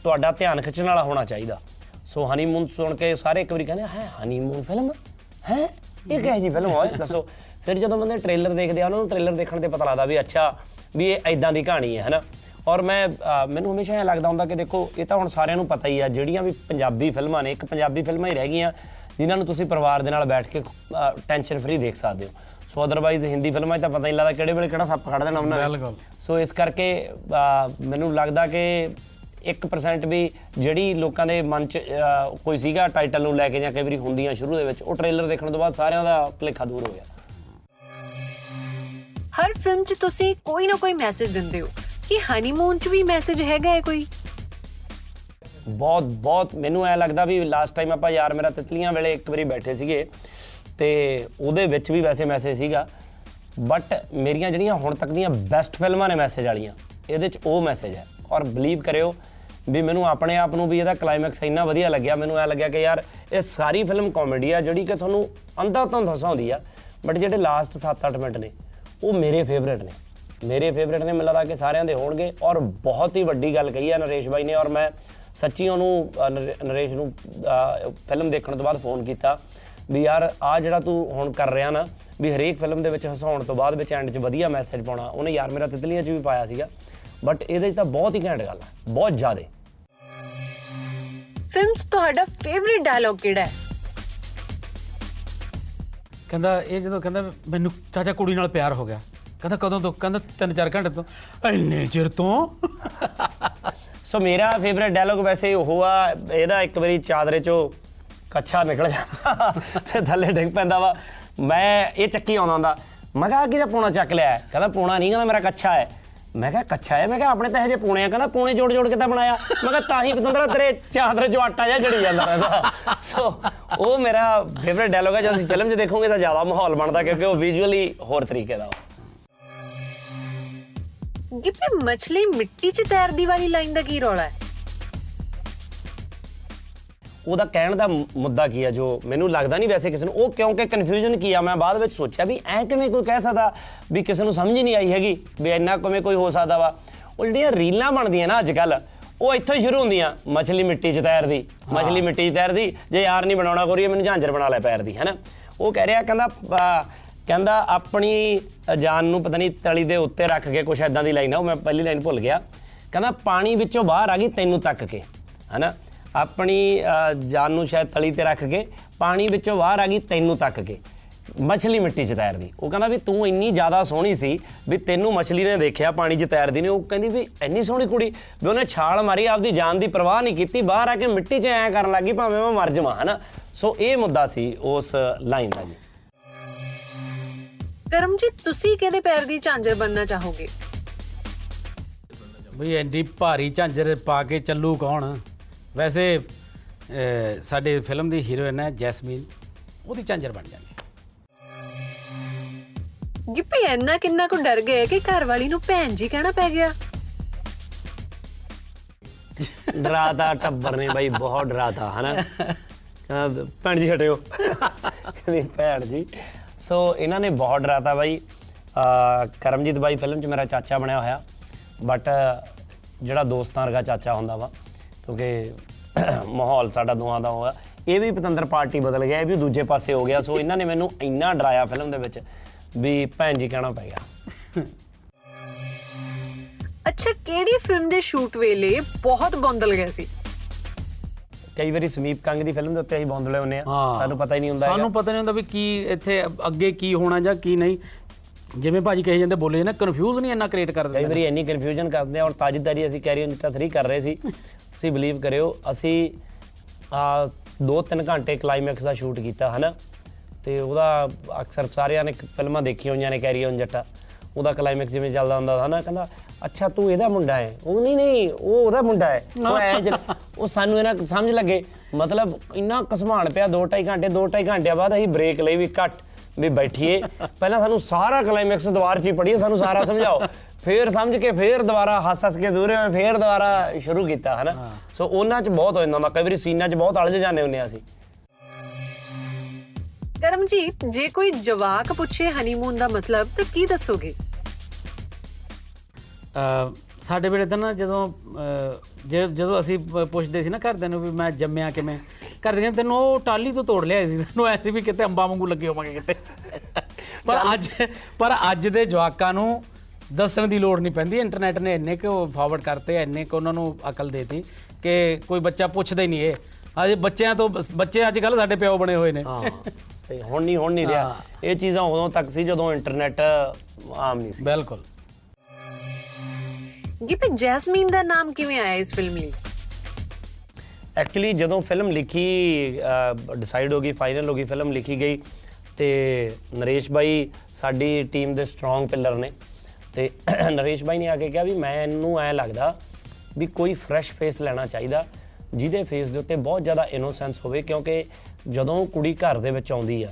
A: ਤੁਹਾਡਾ ਧਿਆਨ ਖਿੱਚਣ ਵਾਲਾ ਹੋਣਾ ਚਾਹੀਦਾ। ਸੋ ਹਨੀਮੂਨ ਸੁਣ ਕੇ ਸਾਰੇ ਇੱਕ ਵਾਰੀ ਕਹਿੰਦੇ ਹੈ ਹਨੀਮੂਨ ਫਿਲਮ ਹੈ? ਇਹ ਕਿਹੋ ਜੀ ਫਿਲਮ ਹੋਏ ਦੱਸੋ। ਫਿਰ ਜਦੋਂ ਬੰਦੇ ਟ੍ਰੇਲਰ ਦੇਖਦੇ ਆ ਉਹਨਾਂ ਨੂੰ ਟ੍ਰੇਲਰ ਦੇਖਣ ਤੇ ਪਤਾ ਲੱਗਦਾ ਵੀ ਅੱਛਾ ਵੀ ਇਹ ਐਦਾਂ ਦੀ ਕਹਾਣੀ ਹੈ ਹਨਾ। ਔਰ ਮੈਂ ਮੈਨੂੰ ਹਮੇਸ਼ਾ ਇਹ ਲੱਗਦਾ ਹੁੰਦਾ ਕਿ ਦੇਖੋ ਇਹ ਤਾਂ ਹੁਣ ਸਾਰਿਆਂ ਨੂੰ ਪਤਾ ਹੀ ਆ ਜਿਹੜੀਆਂ ਵੀ ਪੰਜਾਬੀ ਫਿਲਮਾਂ ਨੇ ਇੱਕ ਪੰਜਾਬੀ ਫਿਲਮਾਂ ਹੀ ਰਹਿ ਗਈਆਂ ਜਿਨ੍ਹਾਂ ਨੂੰ ਤੁਸੀਂ ਪਰਿਵਾਰ ਦੇ ਨਾਲ ਬੈਠ ਕੇ ਟੈਨਸ਼ਨ ਫਰੀ ਦੇਖ ਸਕਦੇ ਹੋ। ਸੋ ਅਦਰਵਾਈਜ਼ ਹਿੰਦੀ ਫਿਲਮਾਂ 'ਚ ਤਾਂ ਪਤਾ ਹੀ ਨਹੀਂ ਲੱਗਦਾ ਕਿਹੜੇ ਵੇਲੇ ਕਿਹੜਾ ਸੱਪ ਖੜ ਦੇਣਾ ਉਹਨਾਂ ਨੇ।
B: ਬਿਲਕੁਲ।
A: ਸੋ ਇਸ ਕਰਕੇ ਮੈਨੂੰ ਲੱਗਦਾ ਕਿ 1% ਵੀ ਜਿਹੜੀ ਲੋਕਾਂ ਦੇ ਮਨ 'ਚ ਕੋਈ ਸੀਗਾ ਟਾਈਟਲ ਨੂੰ ਲੈ ਕੇ ਜਾਂ ਕਈ ਵਾਰੀ ਹੁੰਦੀਆਂ ਸ਼ੁਰੂ ਦੇ ਵਿੱਚ ਉਹ ਟ੍ਰੇਲਰ ਦੇਖਣ ਤੋਂ ਬਾਅਦ ਸਾਰਿਆਂ ਦਾ ਭੁਲੇਖਾ ਦੂਰ ਹੋ ਗਿਆ।
C: ਹਰ ਫਿਲਮ 'ਚ ਤੁਸੀਂ ਕੋਈ ਨਾ ਕੋਈ ਮੈਸੇਜ ਦਿੰਦੇ ਹੋ। ਕਿ ਹਨੀਮੂਨ 'ਚ ਵੀ ਮੈਸੇਜ ਹੈਗਾ ਹੈ ਕੋਈ?
A: ਬਹੁਤ ਬਹੁਤ ਮੈਨੂੰ ਐ ਲੱਗਦਾ ਵੀ ਲਾਸਟ ਟਾਈਮ ਆਪਾਂ ਯਾਰ ਮੇਰਾ ਤਿਤਲੀਆਂ ਵੇਲੇ ਇੱਕ ਵਾਰੀ ਬੈਠੇ ਸੀਗੇ ਤੇ ਉਹਦੇ ਵਿੱਚ ਵੀ ਵੈਸੇ ਮੈਸੇਜ ਸੀਗਾ। ਬਟ ਮੇਰੀਆਂ ਜਿਹੜੀਆਂ ਹੁਣ ਤੱਕ ਦੀਆਂ ਬੈਸਟ ਫਿਲਮਾਂ ਨੇ ਮੈਸੇਜ ਵਾਲੀਆਂ, ਇਹਦੇ 'ਚ ਉਹ ਮੈਸੇਜ ਹੈ। ਔਰ ਬਲੀਵ ਕਰਿਓ ਵੀ ਮੈਨੂੰ ਆਪਣੇ ਆਪ ਨੂੰ ਵੀ ਇਹਦਾ ਕਲਾਈਮੈਕਸ ਇੰਨਾ ਵਧੀਆ ਲੱਗਿਆ, ਮੈਨੂੰ ਐ ਲੱਗਿਆ ਕਿ ਯਾਰ ਇਹ ਸਾਰੀ ਫਿਲਮ ਕਾਮੇਡੀ ਆ ਜਿਹੜੀ ਕਿ ਤੁਹਾਨੂੰ ਅੰਧਾ ਤੋਂ ਹਸਾਉਂਦੀ ਆ ਬਟ ਜਿਹੜੇ ਲਾਸਟ 7-8 ਮਿੰਟ ਨੇ, ਉਹ ਮੇਰੇ ਫੇਵਰੇਟ ਨੇ। ਮੇਰੇ ਫੇਵਰੇਟ ਨੇ ਮੈਨੂੰ ਲੱਗਦਾ ਕਿ ਸਾਰਿਆਂ ਦੇ ਹੋਣਗੇ ਔਰ ਬਹੁਤ ਹੀ ਵੱਡੀ ਗੱਲ ਕਹੀ ਹੈ ਨਰੇਸ਼ ਬਾਈ ਨੇ ਔਰ ਮੈਂ ਸੱਚੀ ਉਹਨੂੰ ਨਰੇਸ਼ ਨੂੰ ਫਿਲਮ ਦੇਖਣ ਤੋਂ ਬਾਅਦ ਫੋਨ ਕੀਤਾ ਵੀ ਯਾਰ ਆ ਜਿਹੜਾ ਤੂੰ ਹੁਣ ਕਰ ਰਿਹਾ ਨਾ ਵੀ ਹਰੇਕ ਫਿਲਮ ਦੇ ਵਿੱਚ ਹਸਾਉਣ ਤੋਂ ਬਾਅਦ ਵਿੱਚ ਐਂਡ 'ਚ ਵਧੀਆ ਮੈਸੇਜ ਪਾਉਣਾ ਉਹਨੇ ਯਾਰ ਮੇਰਾ ਤਿਤਲੀਆਂ 'ਚ ਵੀ ਪਾਇਆ ਸੀਗਾ ਬਟ ਇਹਦੇ 'ਚ ਤਾਂ ਬਹੁਤ ਹੀ ਘੈਂਟ ਗੱਲ ਹੈ ਬਹੁਤ ਜ਼ਿਆਦੇ।
C: ਫਿਲਮ 'ਚ ਤੁਹਾਡਾ ਫੇਵਰਿਟ ਡਾਇਲੌਗ ਕਿਹੜਾ ਹੈ?
B: ਕਹਿੰਦਾ ਇਹ ਜਦੋਂ ਕਹਿੰਦਾ ਮੈਨੂੰ ਚਾਚਾ ਕੁੜੀ ਨਾਲ ਪਿਆਰ ਹੋ ਗਿਆ। ਕਹਿੰਦਾ ਕਦੋਂ ਤੋਂ? ਕਹਿੰਦਾ 3-4 ਘੰਟੇ ਤੋਂ। ਇੰਨੇ ਚਿਰ ਤੋਂ?
A: ਸੋ ਮੇਰਾ ਫੇਵਰਿਟ ਡਾਇਲੌਗ ਵੈਸੇ ਉਹ ਆ, ਇਹਦਾ ਇੱਕ ਵਾਰੀ ਚਾਦਰੇ 'ਚੋਂ ਕੱਛਾ ਨਿਕਲ ਜਾਂਦਾ ਤੇ ਥੱਲੇ ਡਿੱਗ ਪੈਂਦਾ ਵਾ। ਮੈਂ ਇਹ ਚੱਕੀ ਆਉਂਦਾ ਹੁੰਦਾ, ਮੈਂ ਕਿਹਾ ਕਿਹਦਾ ਪੂਣਾ ਚੱਕ ਲਿਆ ਹੈ? ਕਹਿੰਦਾ ਪੂਣਾ ਨਹੀਂ, ਕਹਿੰਦਾ ਮੇਰਾ ਕੱਛਾ ਹੈ। ਮੈਂ ਕਿਹਾ ਕੱਛਾ ਹੈ? ਮੈਂ ਕਿਹਾ ਆਪਣੇ ਤਾਂ ਇਹ ਜੇ ਪੂਣੇ ਆ, ਕਹਿੰਦਾ ਪੂਣੇ ਜੋੜ ਜੋੜ ਕੇ ਤਾਂ ਬਣਾਇਆ? ਮੈਂ ਕਿਹਾ ਤਾਂ ਹੀ ਪਤੰਦਰਾ ਤੇਰੇ ਚਾਦਰੇ 'ਚੋਂ ਆਟਾ ਜਿਹਾ ਜੜੀ ਜਾਂਦਾ ਰਹਿੰਦਾ। ਸੋ ਉਹ ਮੇਰਾ ਫੇਵਰਿਟ ਡਾਇਲੌਗ ਹੈ ਜਦੋਂ ਅਸੀਂ ਫਿਲਮ 'ਚ ਦੇਖੋਗੇ ਤਾਂ ਜ਼ਿਆਦਾ ਮਾਹੌਲ ਬਣਦਾ ਕਿਉਂਕਿ ਉਹ ਵਿਜ਼ੂਅਲੀ ਹੋਰ ਤਰੀਕੇ ਦਾ ਵਾ।
C: ਗਿੱਪੀ ਮਛਲੀ ਮਿੱਟੀ 'ਚ ਤੈਰਦੀ ਵਾਲੀ ਲਾਈਨ ਦਾ ਕੀ ਰੌਲਾ ਹੈ?
A: ਉਹਦਾ ਕਹਿਣ ਦਾ ਮੁੱਦਾ ਕੀ ਆ ਜੋ ਮੈਨੂੰ ਲੱਗਦਾ ਨਹੀਂ ਵੈਸੇ ਕਿਸੇ ਨੂੰ। ਉਹ ਕਿਉਂਕਿ ਕਨਫਿਊਜ਼ਨ ਕੀ ਆ? ਮੈਂ ਬਾਅਦ ਵਿੱਚ ਸੋਚਿਆ ਵੀ ਐ ਕਿਵੇਂ ਕੋਈ ਕਹਿ ਸਕਦਾ ਵੀ ਕਿਸੇ ਨੂੰ ਸਮਝ ਹੀ ਨਹੀਂ ਆਈ ਹੈਗੀ ਵੀ ਇੰਨਾ ਕਿਵੇਂ ਕੋਈ ਹੋ ਸਕਦਾ ਵਾ। ਉਹ ਜਿਹੜੀਆਂ ਰੀਲਾਂ ਬਣਦੀਆਂ ਨਾ ਅੱਜ ਕੱਲ ਉਹ ਇੱਥੋਂ ਹੀ ਸ਼ੁਰੂ ਹੁੰਦੀਆਂ ਮਛਲੀ ਮਿੱਟੀ 'ਚ ਤੈਰਦੀ ਮਛਲੀ ਮਿੱਟੀ 'ਚ ਤੈਰਦੀ ਜੇ ਯਾਰ ਨਹੀਂ ਬਣਾਉਣਾ ਕੋਰੀਏ ਮੈਨੂੰ ਝਾਂਜਰ ਬਣਾ ਲੈ ਪੈਰ ਦੀ ਹੈਨਾ? ਉਹ ਕਹਿ ਰਿਹਾ ਕਹਿੰਦਾ ਕਹਿੰਦਾ ਆਪਣੀ ਜਾਨ ਨੂੰ ਪਤਾ ਨਹੀਂ ਤਲੀ ਦੇ ਉੱਤੇ ਰੱਖ ਕੇ ਕੁਛ ਐਦਾਂ ਦੀ ਲਾਈਨ ਆ ਉਹ ਮੈਂ ਪਹਿਲੀ ਲਾਈਨ ਭੁੱਲ ਗਿਆ। ਕਹਿੰਦਾ ਪਾਣੀ ਵਿੱਚੋਂ ਬਾਹਰ ਆ ਗਈ ਤੈਨੂੰ ਤੱਕ ਕੇ ਹੈਨਾ? ਆਪਣੀ ਅ, ਜਾਨ ਨੂੰ ਸ਼ਾਇਦ ਤਲੀ ਤੇ ਰੱਖ ਕੇ ਪਾਣੀ ਵਿੱਚੋਂ ਬਾਹਰ ਆ ਗਈ ਤੈਨੂੰ ਤੱਕ ਕੇ। ਮਛਲੀ ਮਿੱਟੀ 'ਚ ਤੈਰਦੀ। ਉਹ ਕਹਿੰਦਾ ਵੀ ਤੂੰ ਇੰਨੀ ਜ਼ਿਆਦਾ ਸੋਹਣੀ ਸੀ ਵੀ ਤੈਨੂੰ ਮਛਲੀ ਨੇ ਦੇਖਿਆ ਪਾਣੀ 'ਚ ਤੈਰਦੀ ਨੇ ਉਹ ਕਹਿੰਦੀ ਵੀ ਇੰਨੀ ਸੋਹਣੀ ਕੁੜੀ ਵੀ ਉਹਨੇ ਛਾਲ ਮਾਰੀ ਆਪਦੀ ਜਾਨ ਦੀ ਪਰਵਾਹ ਨਹੀਂ ਕੀਤੀ ਬਾਹਰ ਆ ਕੇ ਮਿੱਟੀ 'ਚ ਐਂ ਕਰਨ ਲੱਗੀ ਭਾਵੇਂ ਮੈਂ ਮਰ ਜਾਵਾਂ ਹਨਾ? ਸੋ ਇਹ ਮੁੱਦਾ ਸੀ ਉਸ ਲਾਈਨ ਦਾ ਜੀ।
C: ਕਰਮਜੀਤ ਤੁਸੀਂ ਕਿਹਦੇ ਪੈਰ ਦੀ ਝਾਂਜਰ ਬਣਨਾ ਚਾਹੋਗੇ?
B: ਬਈ ਐਂਡੀ ਭਾਰੀ ਝਾਂਜਰ ਪਾ ਕੇ ਚੱਲੂ ਕੌਣ? ਵੈਸੇ ਸਾਡੇ ਫਿਲਮ ਦੀ ਹੀਰੋਇਨ ਹੈ ਜੈਸਮੀਨ। ਉਹਦੀ ਝਾਂਜਰ ਬਣ ਜਾਂਦੀ।
C: ਗਿੱਪੀ ਇੰਨਾ ਕਿੰਨਾ ਕੁ ਡਰ ਗਏ ਕਿ ਘਰ ਵਾਲੀ ਨੂੰ ਭੈਣ ਜੀ ਕਹਿਣਾ ਪੈ ਗਿਆ?
A: ਡਰਾਤਾ ਟੱਬਰ ਨੇ ਬਾਈ ਬਹੁਤ ਡਰਾਤਾ ਹਨਾ? ਕਹਿੰਦਾ ਭੈਣ ਜੀ ਹਟਿਓ। ਕਹਿੰਦੀ ਭੈਣ ਜੀ ਸੋ ਇਹਨਾਂ ਨੇ ਬਹੁਤ ਡਰਾਤਾ ਬਾਈ। ਅਹ, ਕਰਮਜੀਤ ਬਾਈ ਫਿਲਮ 'ਚ ਮੇਰਾ ਚਾਚਾ ਬਣਿਆ ਹੋਇਆ। ਬਟ ਜਿਹੜਾ ਦੋਸਤਾਂ ਵਰਗਾ ਚਾਚਾ ਹੁੰਦਾ ਵਾ, ਕਿਉਂਕਿ ਮਾਹੌਲ ਸਾਡਾ ਦੋਵਾਂ ਦਾ ਹੋਇਆ। ਇਹ ਵੀ ਪਤੰਦਰ ਪਾਰਟੀ ਬਦਲ ਗਿਆ, ਇਹ ਵੀ ਦੂਜੇ ਪਾਸੇ ਹੋ ਗਿਆ। ਸੋ ਇਹਨਾਂ ਨੇ ਮੈਨੂੰ ਇੰਨਾ ਡਰਾਇਆ ਫਿਲਮ ਦੇ ਵਿੱਚ ਵੀ ਭੈਣ ਜੀ ਕਹਿਣਾ ਪੈ ਗਿਆ।
C: ਅੱਛਾ, ਕਿਹੜੀ ਫਿਲਮ ਦੇ ਸ਼ੂਟ ਵੇਲੇ ਬਹੁਤ ਬੌਂਦਲ ਗਏ ਸੀ?
A: ਕਈ ਵਾਰੀ ਸਮੀਪ ਕੰਗ ਦੀ ਫਿਲਮ ਦੇ ਉੱਤੇ ਅਸੀਂ ਬੌਂਦਲੇ ਹੁੰਨੇ ਆ। ਸਾਨੂੰ ਪਤਾ ਹੀ ਨਹੀਂ ਹੁੰਦਾ।
B: ਸਾਨੂੰ ਪਤਾ ਨਹੀਂ ਹੁੰਦਾ ਵੀ ਕੀ ਇੱਥੇ ਅੱਗੇ ਕੀ ਹੋਣਾ ਜਾਂ ਕੀ ਨਹੀਂ। ਜਿਵੇਂ ਭਾਜੀ ਕਹੀ ਜਾਂਦੇ ਬੋਲੇ ਨਾ ਕਨਫਿਊਜ਼ ਨਹੀਂ ਇੰਨਾ ਕ੍ਰੀਏਟ ਕਰ
A: ਕਈ
B: ਦਿੰਦੇ
A: ਵਾਰੀ ਇੰਨੀ ਕਨਫਿਊਜ਼ਨ ਕਰਦੇ ਆ ਔਰ ਤਾਜਦਾਰੀ ਅਸੀਂ ਕੈਰੀ ਔਨ 3 ਕਰ ਰਹੇ ਸੀ। ਤੁਸੀਂ ਬਲੀਵ ਕਰਿਓ ਅਸੀਂ ਆ 2-3 ਘੰਟੇ ਕਲਾਈਮੈਕਸ ਦਾ ਸ਼ੂਟ ਕੀਤਾ ਹਨਾ? ਤੇ ਉਹਦਾ ਅਕਸਰ ਸਾਰਿਆਂ ਨੇ ਫਿਲਮਾਂ ਦੇਖੀਆਂ ਹੋਈਆਂ ਨੇ ਕੈਰੀ ਔਨ ਜੱਟਾ। ਉਹਦਾ ਕਲਾਈਮੈਕਸ ਜਿਵੇਂ ਚੱਲਦਾ ਹੁੰਦਾ ਹਨਾ? ਕਹਿੰਦਾ ਅੱਛਾ ਤੂੰ ਇਹਦਾ ਮੁੰਡਾ ਹੈ। ਉਹ ਨਹੀਂ ਨਹੀਂ ਉਹ ਉਹਦਾ ਮੁੰਡਾ ਹੈ। ਉਹ ਐ ਉਹ ਸਾਨੂੰ ਇਹਨਾਂ ਸਮਝ ਲੱਗੇ। ਮਤਲਬ ਇੰਨਾ ਕਸਮਾਨ ਪਿਆ 2-2.5 ਘੰਟੇ 2-2.5 ਘੰਟਿਆਂ ਬਾਅਦ ਅਸੀਂ ਬ੍ਰੇਕ ਲਈ ਵੀ ਕੱਟ ਵੀ ਬੈਠੀਏ। ਪਹਿਲਾਂ ਸਾਨੂੰ ਸਾਰਾ ਕਲਾਈਮੈਕਸ ਦੁਬਾਰਾ ਚ ਹੀ ਪੜੀਏ ਸਾਨੂੰ ਸਾਰਾ ਸਮਝਾਓ। ਫੇਰ ਸਮਝ ਕੇ ਫੇਰ ਦੁਬਾਰਾ ਹੱਸ ਹੱਸ ਕੇ ਦੂਰੇ ਹੋਏ ਫੇਰ ਦੁਬਾਰਾ ਸ਼ੁਰੂ ਕੀਤਾ ਹਨਾ? ਸੋ ਉਹਨਾਂ ਚ ਬਹੁਤ ਹੋ ਜਾਂਦਾ ਹੁੰਦਾ ਕਈ ਵਾਰੀ ਸੀਨਾਂ ਚ ਬਹੁਤ ਅਲਝ ਜਾਂਦੇ ਹੁੰਦੇ ਆ ਅਸੀਂ।
C: ਕਰਮਜੀਤ ਜੇ ਕੋਈ ਜਵਾਕ ਪੁੱਛੇ ਹਨੀਮੂਨ ਦਾ ਮਤਲਬ ਤਾਂ ਕੀ ਦੱਸੋਗੇ?
B: ਸਾਡੇ ਵੇਲੇ ਤਾਂ ਨਾ ਜਦੋਂ ਜਦੋਂ ਅਸੀਂ ਪੁੱਛਦੇ ਸੀ ਨਾ ਘਰਦਿਆਂ ਨੂੰ ਵੀ ਮੈਂ ਜੰਮਿਆ ਕਿਵੇਂ ਘਰਦੇ ਕਹਿੰਦੇ ਤੈਨੂੰ ਉਹ ਟਾਲੀ ਤੋਂ ਤੋੜ ਲਿਆ ਸੀ ਸਾਨੂੰ ਐਸੀ ਵੀ ਕਿਤੇ ਅੰਬਾਂ ਵਾਂਗੂ ਲੱਗੇ ਹੋਵਾਂਗੇ ਕਿਤੇ। ਪਰ ਅੱਜ ਪਰ ਅੱਜ ਦੇ ਜਵਾਕਾਂ ਨੂੰ ਦੱਸਣ ਦੀ ਲੋੜ ਨਹੀਂ ਪੈਂਦੀ ਇੰਟਰਨੈਟ ਨੇ ਇੰਨੇ ਕੁ ਫਾਰਵਰਡ ਕਰਤੇ ਇੰਨੇ ਕੁ ਉਹਨਾਂ ਨੂੰ ਅਕਲ ਦੇਤੀ ਕਿ ਕੋਈ ਬੱਚਾ ਪੁੱਛਦਾ ਹੀ ਨਹੀਂ ਇਹ। ਅਜੇ ਬੱਚਿਆਂ ਤੋਂ ਬੱਚੇ ਅੱਜ ਕੱਲ ਸਾਡੇ ਪਿਓ ਬਣੇ ਹੋਏ ਨੇ।
A: ਹਾਂ ਸਹੀ ਹੁਣ ਨਹੀਂ ਹੁਣ ਨਹੀਂ ਰਿਹਾ। ਇਹ ਚੀਜ਼ਾਂ ਉਦੋਂ ਤੱਕ ਸੀ ਜਦੋਂ ਇੰਟਰਨੈਟ ਆਮ ਨਹੀਂ ਸੀ।
B: ਬਿਲਕੁਲ।
C: ਗਿੱਪੀ ਜੈਸਮੀਨ ਦਾ ਨਾਮ ਕਿਵੇਂ ਆਇਆ ਇਸ ਫਿਲਮ ਲਈ
A: ਐਕਚੁਅਲੀ ਜਦੋਂ ਫਿਲਮ ਲਿਖੀ ਡਿਸਾਈਡ ਹੋ ਗਈ ਫਾਈਨਲ ਹੋ ਗਈ ਫਿਲਮ ਲਿਖੀ ਗਈ, ਤੇ ਨਰੇਸ਼ ਬਾਈ ਸਾਡੀ ਟੀਮ ਦੇ ਸਟਰੋਂਗ ਪਿਲਰ ਨੇ। ਤੇ ਨਰੇਸ਼ ਬਾਈ ਨੇ ਆ ਕੇ ਕਿਹਾ ਵੀ ਮੈਨੂੰ ਐ ਲੱਗਦਾ ਵੀ ਕੋਈ ਫਰੈਸ਼ ਫੇਸ ਲੈਣਾ ਚਾਹੀਦਾ, ਜਿਹਦੇ ਫੇਸ ਦੇ ਉੱਤੇ ਬਹੁਤ ਜ਼ਿਆਦਾ ਇਨੋਸੈਂਸ ਹੋਵੇ, ਕਿਉਂਕਿ ਜਦੋਂ ਕੁੜੀ ਘਰ ਦੇ ਵਿੱਚ ਆਉਂਦੀ ਆ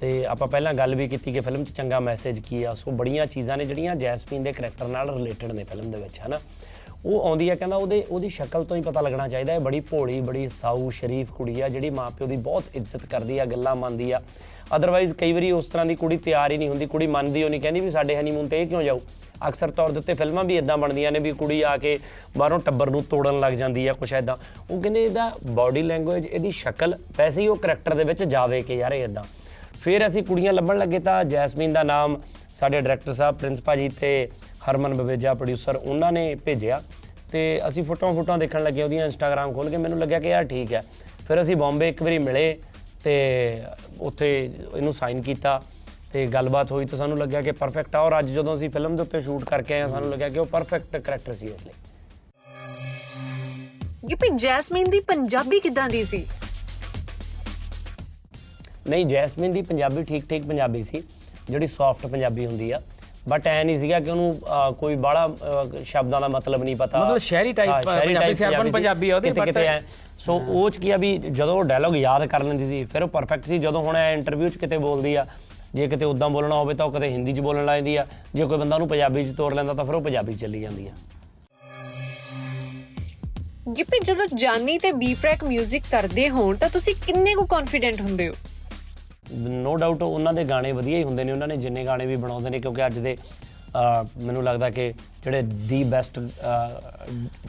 A: ਤੇ ਆਪਾਂ ਪਹਿਲਾਂ ਗੱਲ ਵੀ ਕੀਤੀ ਕਿ ਫਿਲਮ 'ਚ ਚੰਗਾ ਮੈਸੇਜ ਕੀ ਆ। ਸੋ ਬੜੀਆਂ ਚੀਜ਼ਾਂ ਨੇ ਜਿਹੜੀਆਂ ਜੈਸਮੀਨ ਦੇ ਕਰੈਕਟਰ ਨਾਲ ਰਿਲੇਟਡ ਨੇ ਫਿਲਮ ਦੇ ਵਿੱਚ, ਹਨਾ? ਉਹ ਆਉਂਦੀ ਆ, ਕਹਿੰਦਾ ਉਹਦੇ, ਉਹਦੀ ਸ਼ਕਲ ਤੋਂ ਹੀ ਪਤਾ ਲੱਗਣਾ ਚਾਹੀਦਾ ਹੈ। ਬੜੀ ਭੋਲੀ, ਬੜੀ ਸਾਊ, ਸ਼ਰੀਫ ਕੁੜੀ ਆ, ਜਿਹੜੀ ਮਾਪਿਓ ਦੀ ਬਹੁਤ ਇੱਜ਼ਤ ਕਰਦੀ ਆ, ਗੱਲਾਂ ਮੰਨਦੀ ਆ। ਅਦਰਵਾਈਜ਼ ਕਈ ਵਾਰੀ ਉਸ ਤਰ੍ਹਾਂ ਦੀ ਕੁੜੀ ਤਿਆਰ ਹੀ ਨਹੀਂ ਹੁੰਦੀ, ਕੁੜੀ ਮੰਨਦੀ ਉਹ ਨਹੀਂ ਕਹਿੰਦੀ ਵੀ ਸਾਡੇ ਹਨੀਮੂਨ ਤੇ ਇਹ ਕਿਉਂ ਜਾਊ? ਅਕਸਰ ਤੌਰ ਦੇ ਉੱਤੇ ਫਿਲਮਾਂ ਵੀ ਇਦਾਂ ਬਣਦੀਆਂ ਨੇ ਵੀ ਕੁੜੀ ਆ ਕੇ ਬਾਹਰੋਂ ਟੱਬਰ ਨੂੰ ਤੋੜਨ ਲੱਗ ਜਾਂਦੀ ਆ, ਕੁਛ ਐਦਾਂ ਉਹ ਕਹਿੰਦੇ ਇਹਦਾ ਬਾਡੀ ਲੈਂਗੁਏਜ ਇਹਦੀ ਸ਼ਕਲ, ਵੈਸੇ ਹੀ ਉਹ ਕਰੈਕਟਰ ਦੇ ਵਿੱਚ ਜਾਵੇ ਕਿ ਯਾਰ ਇਹ ਇਦਾਂ ਫਿਰ ਅਸੀਂ ਕੁੜੀਆਂ ਲੱਭਣ ਲੱਗੇ ਤਾਂ ਜੈਸਮੀਨ ਦਾ ਨਾਮ ਸਾਡੇ ਡਾਇਰੈਕਟਰ ਸਾਹਿਬ, ਪ੍ਰਿੰਸ ਭਾਜੀ ਤੇ ਹਰਮਨ ਬਵੇਜਾ ਪ੍ਰੋਡਿਊਸਰ ਉਹਨਾਂ ਨੇ ਭੇਜਿਆ ਤੇ ਅਸੀਂ ਫੋਟੋਆਂ ਫੋਟੋਆਂ ਦੇਖਣ ਲੱਗੇ ਉਹਦੀਆਂ ਇੰਸਟਾਗ੍ਰam ਖੋਲ ਕੇ, ਮੈਨੂੰ ਲੱਗਿਆ ਕਿ ਯਾਰ ਠੀਕ ਹੈ। ਫਿਰ ਅਸੀਂ ਬੰਬੇ ਇੱਕ ਵਾਰੀ ਮਿਲੇ ਤੇ ਉੱਥੇ ਇਹਨੂੰ ਸਾਈਨ ਕੀਤਾ ਤੇ ਗੱਲਬਾਤ ਹੋਈ ਤਾਂ ਸਾਨੂੰ ਲੱਗਿਆ ਕਿ ਪਰਫੈਕਟ ਆ। ਔਰ ਅੱਜ ਜਦੋਂ ਅਸੀਂ ਫਿਲਮ ਦੇ ਉੱਤੇ ਸ਼ੂਟ ਕਰਕੇ ਆਏ ਹਾਂ, ਸਾਨੂੰ ਲੱਗਿਆ ਕਿ ਉਹ ਪਰਫੈਕਟ ਕਰੈਕਟਰ ਸੀ ਇਸ ਲਈ।
C: ਗਿੱਪੀ, ਜੈਸਮੀਨ ਦੀ ਪੰਜਾਬੀ ਕਿੱਦਾਂ ਦੀ ਸੀ?
A: ਨਹੀਂ ਜੈਸਮਿਨ ਦੀ ਪੰਜਾਬੀ ਠੀਕ ਠੀਕ ਪੰਜਾਬੀ ਸੀ ਜਿਹੜੀ ਸੌਫਟ ਪੰਜਾਬੀ ਹੁੰਦੀ ਆ। ਬਟ ਐ ਨਹੀਂ ਸੀਗਾ ਕਿ ਉਹਨੂੰ ਕੋਈ ਬਾਹਲਾ ਸ਼ਬਦਾਂ ਦਾ ਮਤਲਬ ਨਹੀਂ ਪਤਾ।
B: ਮਤਲਬ ਸ਼ਹਿਰੀ
A: ਸ਼ਹਿਰੀ
B: ਪੰਜਾਬੀ
A: type
B: ਸੀ, ਅਰਬਨ ਪੰਜਾਬੀ ਆ ਉਹਦੀ,
A: ਕਿਤੇ ਐ। ਸੋ ਉਹ ਚ ਕੀ ਆ ਵੀ ਜਦੋਂ ਡਾਇਲੌਗ ਯਾਦ ਕਰ ਲੈਂਦੀ ਸੀ ਫਿਰ ਉਹ ਪਰਫੈਕਟ ਸੀ। ਜਦੋਂ ਹੁਣ ਇੰਟਰਵਿਊ ਚ ਕਿਤੇ ਬੋਲਦੀ ਆ ਜੇ ਕਿਤੇ ਉਦਾਂ ਬੋਲਣਾ ਹੋਵੇ ਤਾਂ ਉਹ ਕਿਤੇ ਹਿੰਦੀ ਚ ਬੋਲਣ ਲੱਗ ਜਾਂਦੀ ਆ। ਜੇ ਕੋਈ ਬੰਦਾ ਉਹਨੂੰ ਪੰਜਾਬੀ ਚ ਤੋੜ ਲੈਂਦਾ ਤਾਂ ਫਿਰ ਉਹ ਪੰਜਾਬੀ ਚੱਲੀ ਜਾਂਦੀ ਆ।
C: ਗਿੱਪੀ ਜਦੋਂ ਜਾਨੀ ਤੇ ਬੀ ਪ੍ਰੈਕ 뮤직 ਕਰਦੇ ਹੋਣ ਤਾਂ ਤੁਸੀਂ ਕਿੰਨੇ ਕੁ ਕੌਨਫੀਡੈਂਟ ਹੁੰਦੇ ਹੋ?
A: ਨੋ ਡਾਊਟ ਉਹਨਾਂ ਦੇ ਗਾਣੇ ਵਧੀਆ ਹੀ ਹੁੰਦੇ ਨੇ ਉਹਨਾਂ ਨੇ ਜਿੰਨੇ ਗਾਣੇ ਵੀ ਬਣਾਉਂਦੇ ਨੇ ਕਿਉਂਕਿ ਅੱਜ ਦੇ ਅਹ, ਮੈਨੂੰ ਲੱਗਦਾ ਕਿ ਜਿਹੜੇ ਦੀ ਬੈਸਟ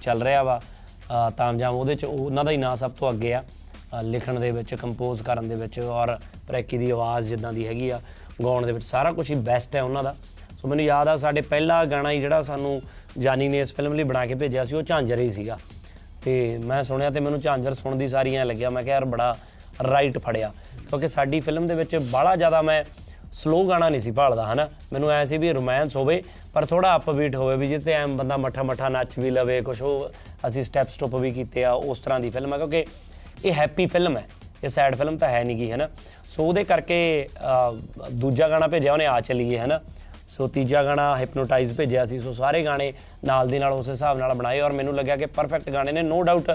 A: ਚੱਲ ਰਿਹਾ ਵਾ ਅਹ, ਤਾਮਜਾਮ ਉਹਦੇ ਚ ਉਹਨਾਂ ਦਾ ਹੀ ਨਾਂ ਸਭ ਤੋਂ ਅੱਗੇ ਆ ਅਹ, ਲਿਖਣ ਦੇ ਵਿੱਚ ਕੰਪੋਜ਼ ਕਰਨ ਦੇ ਵਿੱਚ ਔਰ ਪ੍ਰੈਕੀ ਦੀ ਆਵਾਜ਼ ਜਿੱਦਾਂ ਦੀ ਹੈਗੀ ਆ ਗਾਉਣ ਦੇ ਵਿੱਚ ਸਾਰਾ ਕੁਝ ਹੀ ਬੈਸਟ ਹੈ ਉਹਨਾਂ ਦਾ। ਸੋ ਮੈਨੂੰ ਯਾਦ ਆ ਸਾਡੇ ਪਹਿਲਾ ਗਾਣਾ ਹੀ ਜਿਹੜਾ ਸਾਨੂੰ ਜਾਨੀ ਨੇ ਇਸ ਫਿਲਮ ਲਈ ਬਣਾ ਕੇ ਭੇਜਿਆ ਸੀ ਉਹ ਝਾਂਜਰ ਹੀ ਸੀਗਾ। ਤੇ ਮੈਂ ਸੁਣਿਆ ਤੇ ਮੈਨੂੰ ਝਾਂਜਰ ਸੁਣਦੀ ਸਾਰੀ ਐਂ ਲੱਗਿਆ ਮੈਂ ਕਿਹਾ ਯਾਰ ਬੜਾ ਰਾਈਟ ਫੜਿਆ। ਕਿਉਂਕਿ ਸਾਡੀ ਫਿਲਮ ਦੇ ਵਿੱਚ ਬਾਹਲਾ ਜ਼ਿਆਦਾ ਮੈਂ ਸਲੋ ਗਾਣਾ ਨਹੀਂ ਸੀ ਭਾਲਦਾ ਹਨਾ? ਮੈਨੂੰ ਐ ਸੀ ਵੀ ਰੋਮਾਂਸ ਹੋਵੇ ਪਰ ਥੋੜਾ ਅਪਬੀਟ ਹੋਵੇ ਵੀ ਜਿੱਤੇ ਐਂ ਬੰਦਾ ਮੱਠਾ ਮੱਠਾ ਨੱਚ ਵੀ ਲਵੇ ਕੁਛ ਉਹ ਅਸੀਂ ਸਟੈਪ ਸਟੋਪ ਵੀ ਕੀਤੇ ਆ ਉਸ ਤਰ੍ਹਾਂ ਦੀ ਫਿਲਮ ਹੈ ਕਿਉਂਕਿ ਇਹ ਹੈਪੀ ਫਿਲਮ ਹੈ ਇਹ ਸੈਡ ਫਿਲਮ ਤਾਂ ਹੈ ਨਹੀਂ ਗੀ ਹਨਾ? ਸੋ ਉਹਦੇ ਕਰਕੇ ਅਹ, ਦੂਜਾ ਗਾਣਾ ਭੇਜਿਆ ਉਹਨੇ ਆ ਚੱਲੀਏ ਹਨਾ? ਸੋ ਤੀਜਾ ਗਾਣਾ ਹਿਪਨੋਟਾਈਜ਼ ਭੇਜਿਆ ਸੀ ਸੋ ਸਾਰੇ ਗਾਣੇ ਨਾਲ ਦੀ ਨਾਲ ਉਸ ਹਿਸਾਬ ਨਾਲ ਬਣਾਏ ਔਰ ਮੈਨੂੰ ਲੱਗਿਆ ਕਿ ਪਰਫੈਕਟ ਗਾਣੇ ਨੇ ਨੋ ਡਾਊਟ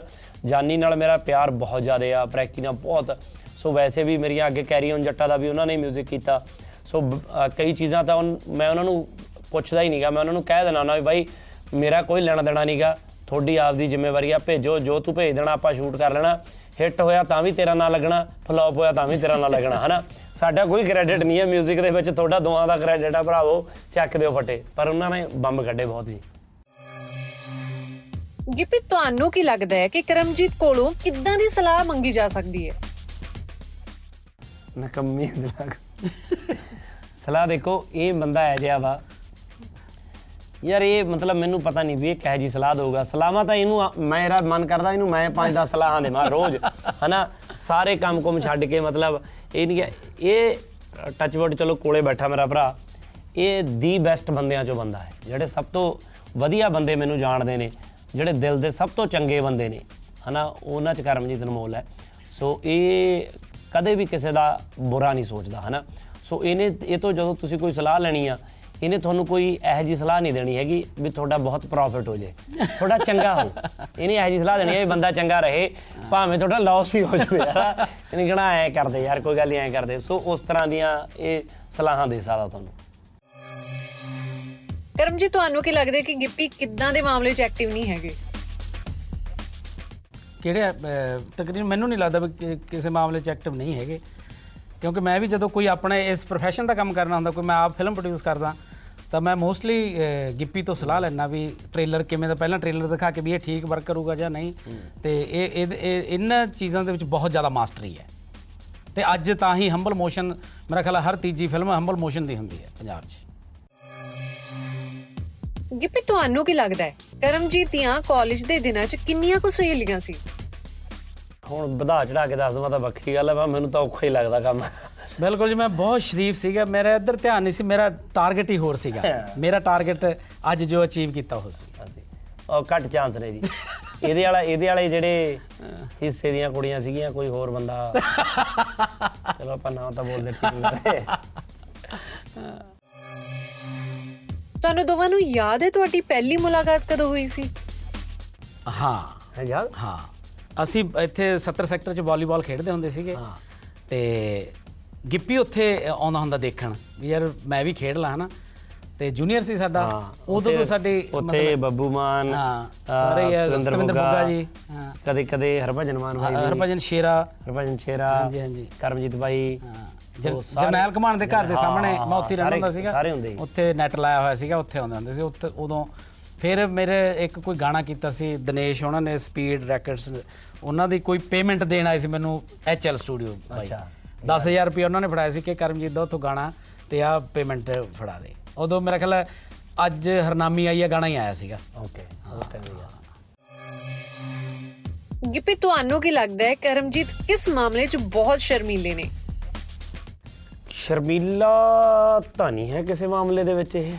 A: ਜਾਨੀ ਨਾਲ ਮੇਰਾ ਪਿਆਰ ਬਹੁਤ ਜ਼ਿਆਦਾ ਆ ਪ੍ਰੈਕੀ ਨਾਲ ਬਹੁਤ ਸੋ ਵੈਸੇ ਵੀ ਮੇਰੀਆਂ ਅੱਗੇ ਕੈਰੀ ਔਨ ਜੱਟਾ ਦਾ ਵੀ ਉਹਨਾਂ ਨੇ ਮਿਊਜ਼ਿਕ ਕੀਤਾ। ਸੋ ਕਈ ਚੀਜ਼ਾਂ ਤਾਂ ਮੈਂ ਉਹਨਾਂ ਨੂੰ ਪੁੱਛਦਾ ਹੀ ਨਹੀਂਗਾ ਮੈਂ ਉਹਨਾਂ ਨੂੰ ਕਹਿ ਦੇਣਾ ਨਾ ਵੀ ਬਾਈ, ਮੇਰਾ ਕੋਈ ਲੈਣਾ ਦੇਣਾ ਨਹੀਂਗਾ ਤੁਹਾਡੀ ਆਪਦੀ ਜ਼ਿੰਮੇਵਾਰੀ ਆ, ਭੇਜੋ, ਜੋ ਤੂੰ ਭੇਜ ਦੇਣਾ, ਆਪਾਂ ਸ਼ੂਟ ਕਰ ਲੈਣਾ। ਹਿੱਟ ਹੋਇਆ ਤਾਂ ਵੀ ਤੇਰਾ ਨਾਂ ਲੱਗਣਾ ਫਲॉप ਹੋਇਆ ਤਾਂ ਵੀ ਤੇਰਾ ਨਾਂ ਲੱਗਣਾ, ਹਨਾ? ਸਾਡਾ ਕੋਈ ਕ੍ਰੈਡਿਟ ਨਹੀਂ ਹੈ 뮤직 ਦੇ ਵਿੱਚ, ਤੁਹਾਡਾ ਦੋਆਂ ਦਾ ਕ੍ਰੈਡਿਟ ਆ, ਭਰਾਵੋ, ਚੱਕ ਦਿਓ ਫਟੇ। ਪਰ ਉਹਨਾਂ ਨੇ ਬੰਬ ਕੱਢੇ ਬਹੁਤ ਜੀ।
C: ਗਿੱਪੀ, ਤੁਹਾਨੂੰ ਕੀ ਲੱਗਦਾ ਹੈ ਕਿ ਕਰਮਜੀਤ ਕੋਲੋਂ ਕਿੱਦਾਂ ਦੀ ਸਲਾਹ ਮੰਗੀ ਜਾ ਸਕਦੀ ਹੈ?
A: ਨਕੰਮੀ ਦਿਮਾਗ ਸਲਾਹ ਦੇਖੋ, ਇਹ ਬੰਦਾ ਹੈ ਜਿਹਾ ਵਾ। ਯਾਰ, ਇਹ ਮਤਲਬ ਮੈਨੂੰ ਪਤਾ ਨਹੀਂ ਵੀ ਇਹ ਕਿਹੋ ਜੀ ਸਲਾਹ ਦਊਗਾ। ਸਲਾਹਾਂ ਤਾਂ ਇਹਨੂੰ ਆ- ਮੇਰਾ ਮਨ ਕਰਦਾ ਇਹਨੂੰ ਮੈਂ ਪੰਜ 10 ਸਲਾਹਾਂ ਦੇਵਾਂ ਰੋਜ਼, ਹਨਾ? ਸਾਰੇ ਕੰਮ ਕੁਮ ਛੱਡ ਕੇ, ਮਤਲਬ ਇਹ ਨਹੀਂ ਕਿ ਇਹ ਟੱਚਵਰਡ ਚਲੋ ਕੋਲੇ ਬੈਠਾ ਮੇਰਾ ਭਰਾ। ਇਹ ਦੀ ਬੈਸਟ ਬੰਦਿਆਂ ਚੋਂ ਬੰਦਾ ਹੈ। ਜਿਹੜੇ ਸਭ ਤੋਂ ਵਧੀਆ ਬੰਦੇ ਮੈਨੂੰ ਜਾਣਦੇ ਨੇ, ਜਿਹੜੇ ਦਿਲ ਦੇ ਸਭ ਤੋਂ ਚੰਗੇ ਬੰਦੇ ਨੇ, ਹਨਾ? ਉਹਨਾਂ ਚ ਕਰਮਜੀਤ ਅਨਮੋਲ ਹੈ। ਸੋ ਇਹ ਕਦੇ ਵੀ ਕਿਸੇ ਦਾ ਬੁਰਾ ਨਹੀਂ ਸੋਚਦਾ, ਹਨਾ? ਸੋ ਇਹਨੇ, ਇਹ ਤੋਂ ਜਦੋਂ ਤੁਸੀਂ ਕੋਈ ਸਲਾਹ ਲੈਣੀ ਆ, ਇਹਨੇ ਤੁਹਾਨੂੰ ਕੋਈ ਇਹੋ ਜੀ ਸਲਾਹ ਨਹੀਂ ਦੇਣੀ ਹੈਗੀ ਵੀ ਤੁਹਾਡਾ ਬਹੁਤ ਪ੍ਰੋਫਿਟ ਹੋ ਜੇ। ਤੁਹਾਡਾ ਚੰਗਾ ਹੋ। ਇਹਨੇ ਇਹੋ ਜੀ ਸਲਾਹ ਦੇਣੀ ਹੈ ਵੀ ਬੰਦਾ ਚੰਗਾ ਰਹੇ, ਭਾਵੇਂ ਤੁਹਾਡਾ ਲਾਸ ਹੀ ਹੋ ਜਾਵੇ ਯਾਰ ਇਹਨੇ ਕਹਣਾ ਐ ਕਰਦੇ ਯਾਰ, ਕੋਈ ਗੱਲ ਨਹੀਂ, ਐ ਕਰਦੇ। ਸੋ ਉਸ ਤਰ੍ਹਾਂ ਦੀਆਂ ਇਹ ਸਲਾਹਾਂ ਦੇ ਸਕਦਾ ਤੁਹਾਨੂੰ।
C: ਕਰਮਜੀਤ, ਤੁਹਾਨੂੰ ਕੀ ਲੱਗਦਾ ਹੈ ਕਿ ਗਿੱਪੀ ਕਿੱਦਾਂ ਦੇ ਮਾਮਲੇ 'ਚ ਐਕਟਿਵ ਨਹੀਂ ਹੈਗੇ?
B: ਕਿਹੜੇ ਤਕਰੀਬਨ ਮੈਨੂੰ ਨਹੀਂ ਲੱਗਦਾ ਕਿ- ਕਿਸੇ ਮਾਮਲੇ 'ਚ ਐਕਟਿਵ ਨਹੀਂ ਹੈਗੇ। ਕਿਉਂਕਿ ਮੈਂ ਵੀ ਜਦੋਂ ਕੋਈ ਆਪਣੇ ਇਸ profession ਦਾ ਕੰਮ ਕਰਨਾ ਹੁੰਦਾ ਕੋਈ ਮੈਂ ਆਪ ਫਿਲਮ ਪ੍ਰੋਡਿਊਸ ਕਰਦਾ ਤਾਂ ਮੈਂ ਮੋਸਟਲੀ ਗਿੱਪੀ ਤੋਂ ਸਲਾਹ ਲੈਣਾ ਵੀ ਟ੍ਰੇਲਰ ਕਿਵੇਂ ਦਾ ਪਹਿਲਾਂ ਟ੍ਰੇਲਰ ਦਿਖਾ ਕੇ ਵੀ ਇਹ ਠੀਕ ਵਰਕ ਕਰੂਗਾ ਜਾਂ ਨਹੀਂ। ਤੇ ਇਹ ਇਹ- ਇਹ ਇਹਨਾਂ ਚੀਜ਼ਾਂ ਦੇ ਵਿੱਚ ਬਹੁਤ ਜ਼ਿਆਦਾ ਮਾਸਟਰੀ ਹੈ। ਤੇ ਅੱਜ ਤਾਂ ਹੀ ਹੰਬਲ ਮੋਸ਼ਨ ਮੇਰਾ ਖਿਆਲ ਹਰ ਤੀਜੀ ਫਿਲਮ ਹੰਬਲ ਮੋਸ਼ਨ ਦੀ ਹੁੰਦੀ ਹੈ ਪੰਜਾਬ 'ਚ।
C: ਗਿੱਪੀ ਤੁਹਾਨੂੰ ਕੀ ਲੱਗਦਾ ਹੈ? ਕਰਮਜੀਤ ਦੀਆਂ ਕਾਲਜ ਦੇ ਦਿਨਾਂ 'ਚ ਕਿੰਨੀਆਂ ਕੁ ਸਹੇਲੀਆਂ ਸੀ?
A: ਹੁਣ ਵਧਾ ਚੜਾ ਕੇ ਦੱਸ ਦਵਾਂ ਤਾਂ ਵੱਖਰੀ ਗੱਲ ਹੈ ਮੈਨੂੰ ਤਾਂ ਔਖਾ ਹੀ ਲੱਗਦਾ ਕੰਮ।
B: ਬਿਲਕੁਲ ਜੀ ਮੈਂ ਬਹੁਤ ਸ਼ਰੀਫ ਸੀਗਾ। ਮੇਰਾ ਇੱਧਰ ਧਿਆਨ ਨਹੀਂ ਸੀ ਮੇਰਾ ਟਾਰਗੇਟ ਹੀ ਹੋਰ ਸੀਗਾ। ਮੇਰਾ ਟਾਰਗੇਟ ਅੱਜ ਜੋ ਅਚੀਵ ਕੀਤਾ ਉਹ ਸੀ।
A: ਉਹ ਘੱਟ ਚਾਂਸ ਨੇ ਜੀ। ਇਹਦੇ ਵਾਲਾ ਇਹਦੇ ਵਾਲੇ ਜਿਹੜੇ ਹਿੱਸੇ ਦੀਆਂ ਕੁੜੀਆਂ ਸੀਗੀਆਂ ਕੋਈ ਹੋਰ ਬੰਦਾ ਚਲੋ ਆਪਾਂ ਨਾਂ ਤਾਂ ਬੋਲਦੇ ਠੀਕ ਨਹੀਂ
C: ਤੁਹਾਨੂੰ ਦੋਵਾਂ ਨੂੰ ਯਾਦ ਹੈ ਤੁਹਾਡੀ ਪਹਿਲੀ ਮੁਲਾਕਾਤ ਕਦੋਂ ਹੋਈ ਸੀ?
B: ਹਾਂ।
A: ਹੈ ਯਾਰ
B: ਹਾਂ। ਅਸੀਂ ਇੱਥੇ 70 ਸੈਕਟਰ 'ਚ ਵਾਲੀਬਾਲ ਖੇਡਦੇ ਹੁੰਦੇ ਸੀਗੇ। ਤੇ ਗਿੱਪੀ ਉੱਥੇ ਆਉਂਦਾ ਹੁੰਦਾ ਦੇਖਣ ਵੀ ਯਾਰ ਮੈਂ ਵੀ ਖੇਡ ਲਾਂ ਹਨਾ? ਤੇ ਜੂਨੀਅਰ ਸੀ ਸਾਡਾ। ਉਦੋਂ ਤੋਂ ਸਾਡੇ
A: ਉੱਥੇ ਬੱਬੂ ਮਾਨ
B: ਸਾਰੇ ਯਾਰ
A: ਸਤਿੰਦਰ ਬੁੱਗਾ
B: ਜੀ ਹਾਂ।
A: ਕਦੇ ਕਦੇ ਹਰਭਜਨ ਮਾਨ ਭਾਈ
B: ਹਰਭਜਨ ਸ਼ੇਰਾ।
A: ਹਰਭਜਨ ਛੇਰਾ
B: ਹਾਂਜੀ ਹਾਂਜੀ।
A: ਕਰਮਜੀਤ
B: ਜਰ- ਜਰਨੈਲ ਕਮਾਨ ਦੇ ਘਰ ਦੇ ਸਾਹਮਣੇ ਮੈਂ ਉੱਥੇ ਰਹਿੰਦਾ ਹੁੰਦਾ ਸੀਗਾ। ਉੱਥੇ ਨੈਟ ਲਾਇਆ ਹੋਇਆ ਸੀਗਾ ਉੱਥੇ ਆਉਂਦੇ ਹੁੰਦੇ ਸੀ। ਉੱਥੇ ਉਦੋਂ ਫਿਰ ਮੇਰੇ ਇੱਕ ਕੋਈ ਗਾਣਾ ਕੀਤਾ ਸੀ ਦਿਨੇਸ਼ ਉਹਨਾਂ ਨੇ ਸਪੀਡ ਰੈਕਟਸ ਉਹਨਾਂ ਦੀ ਕੋਈ ਪੇਮੈਂਟ ਦੇਣ ਆਏ ਸੀ ਮੈਨੂੰ ਐਚਐਲ ਸਟੂਡੀਓ ਭਾਈ।
A: ਅੱਛਾ।
B: 10000 ਰੁਪਏ ਉਹਨਾਂ ਨੇ ਫੜਾਇਆ ਸੀ ਕਿ ਕਰਮਜੀਤ ਦਾ ਉੱਥੋਂ ਗਾਣਾ ਤੇ ਆ ਪੇਮੈਂਟ ਫੜਾ ਦੇ। ਉਦੋਂ ਮੇਰਾ ਖਿਆਲ ਹੈ ਅੱਜ ਹਰਨਾਮੀ ਆਈ ਆ ਗਾਣਾ ਹੀ ਆਇਆ ਸੀਗਾ।
A: ਓਕੇ ਉਹ ਟਾਈਮ ਹੀ ਆ।
C: ਗਿੱਪੀ ਤੁਹਾਨੂੰ ਕੀ ਲੱਗਦਾ ਹੈ ਕਰਮਜੀਤ ਕਿਸ ਮਾਮਲੇ 'ਚ ਬਹੁਤ ਸ਼ਰਮੀਲੇ ਨੇ?
A: ਸ਼ਰਮੀਲਾ ਤਾਂ ਨਹੀਂ ਹੈ ਕਿਸੇ ਮਾਮਲੇ ਦੇ ਵਿੱਚ ਇਹ।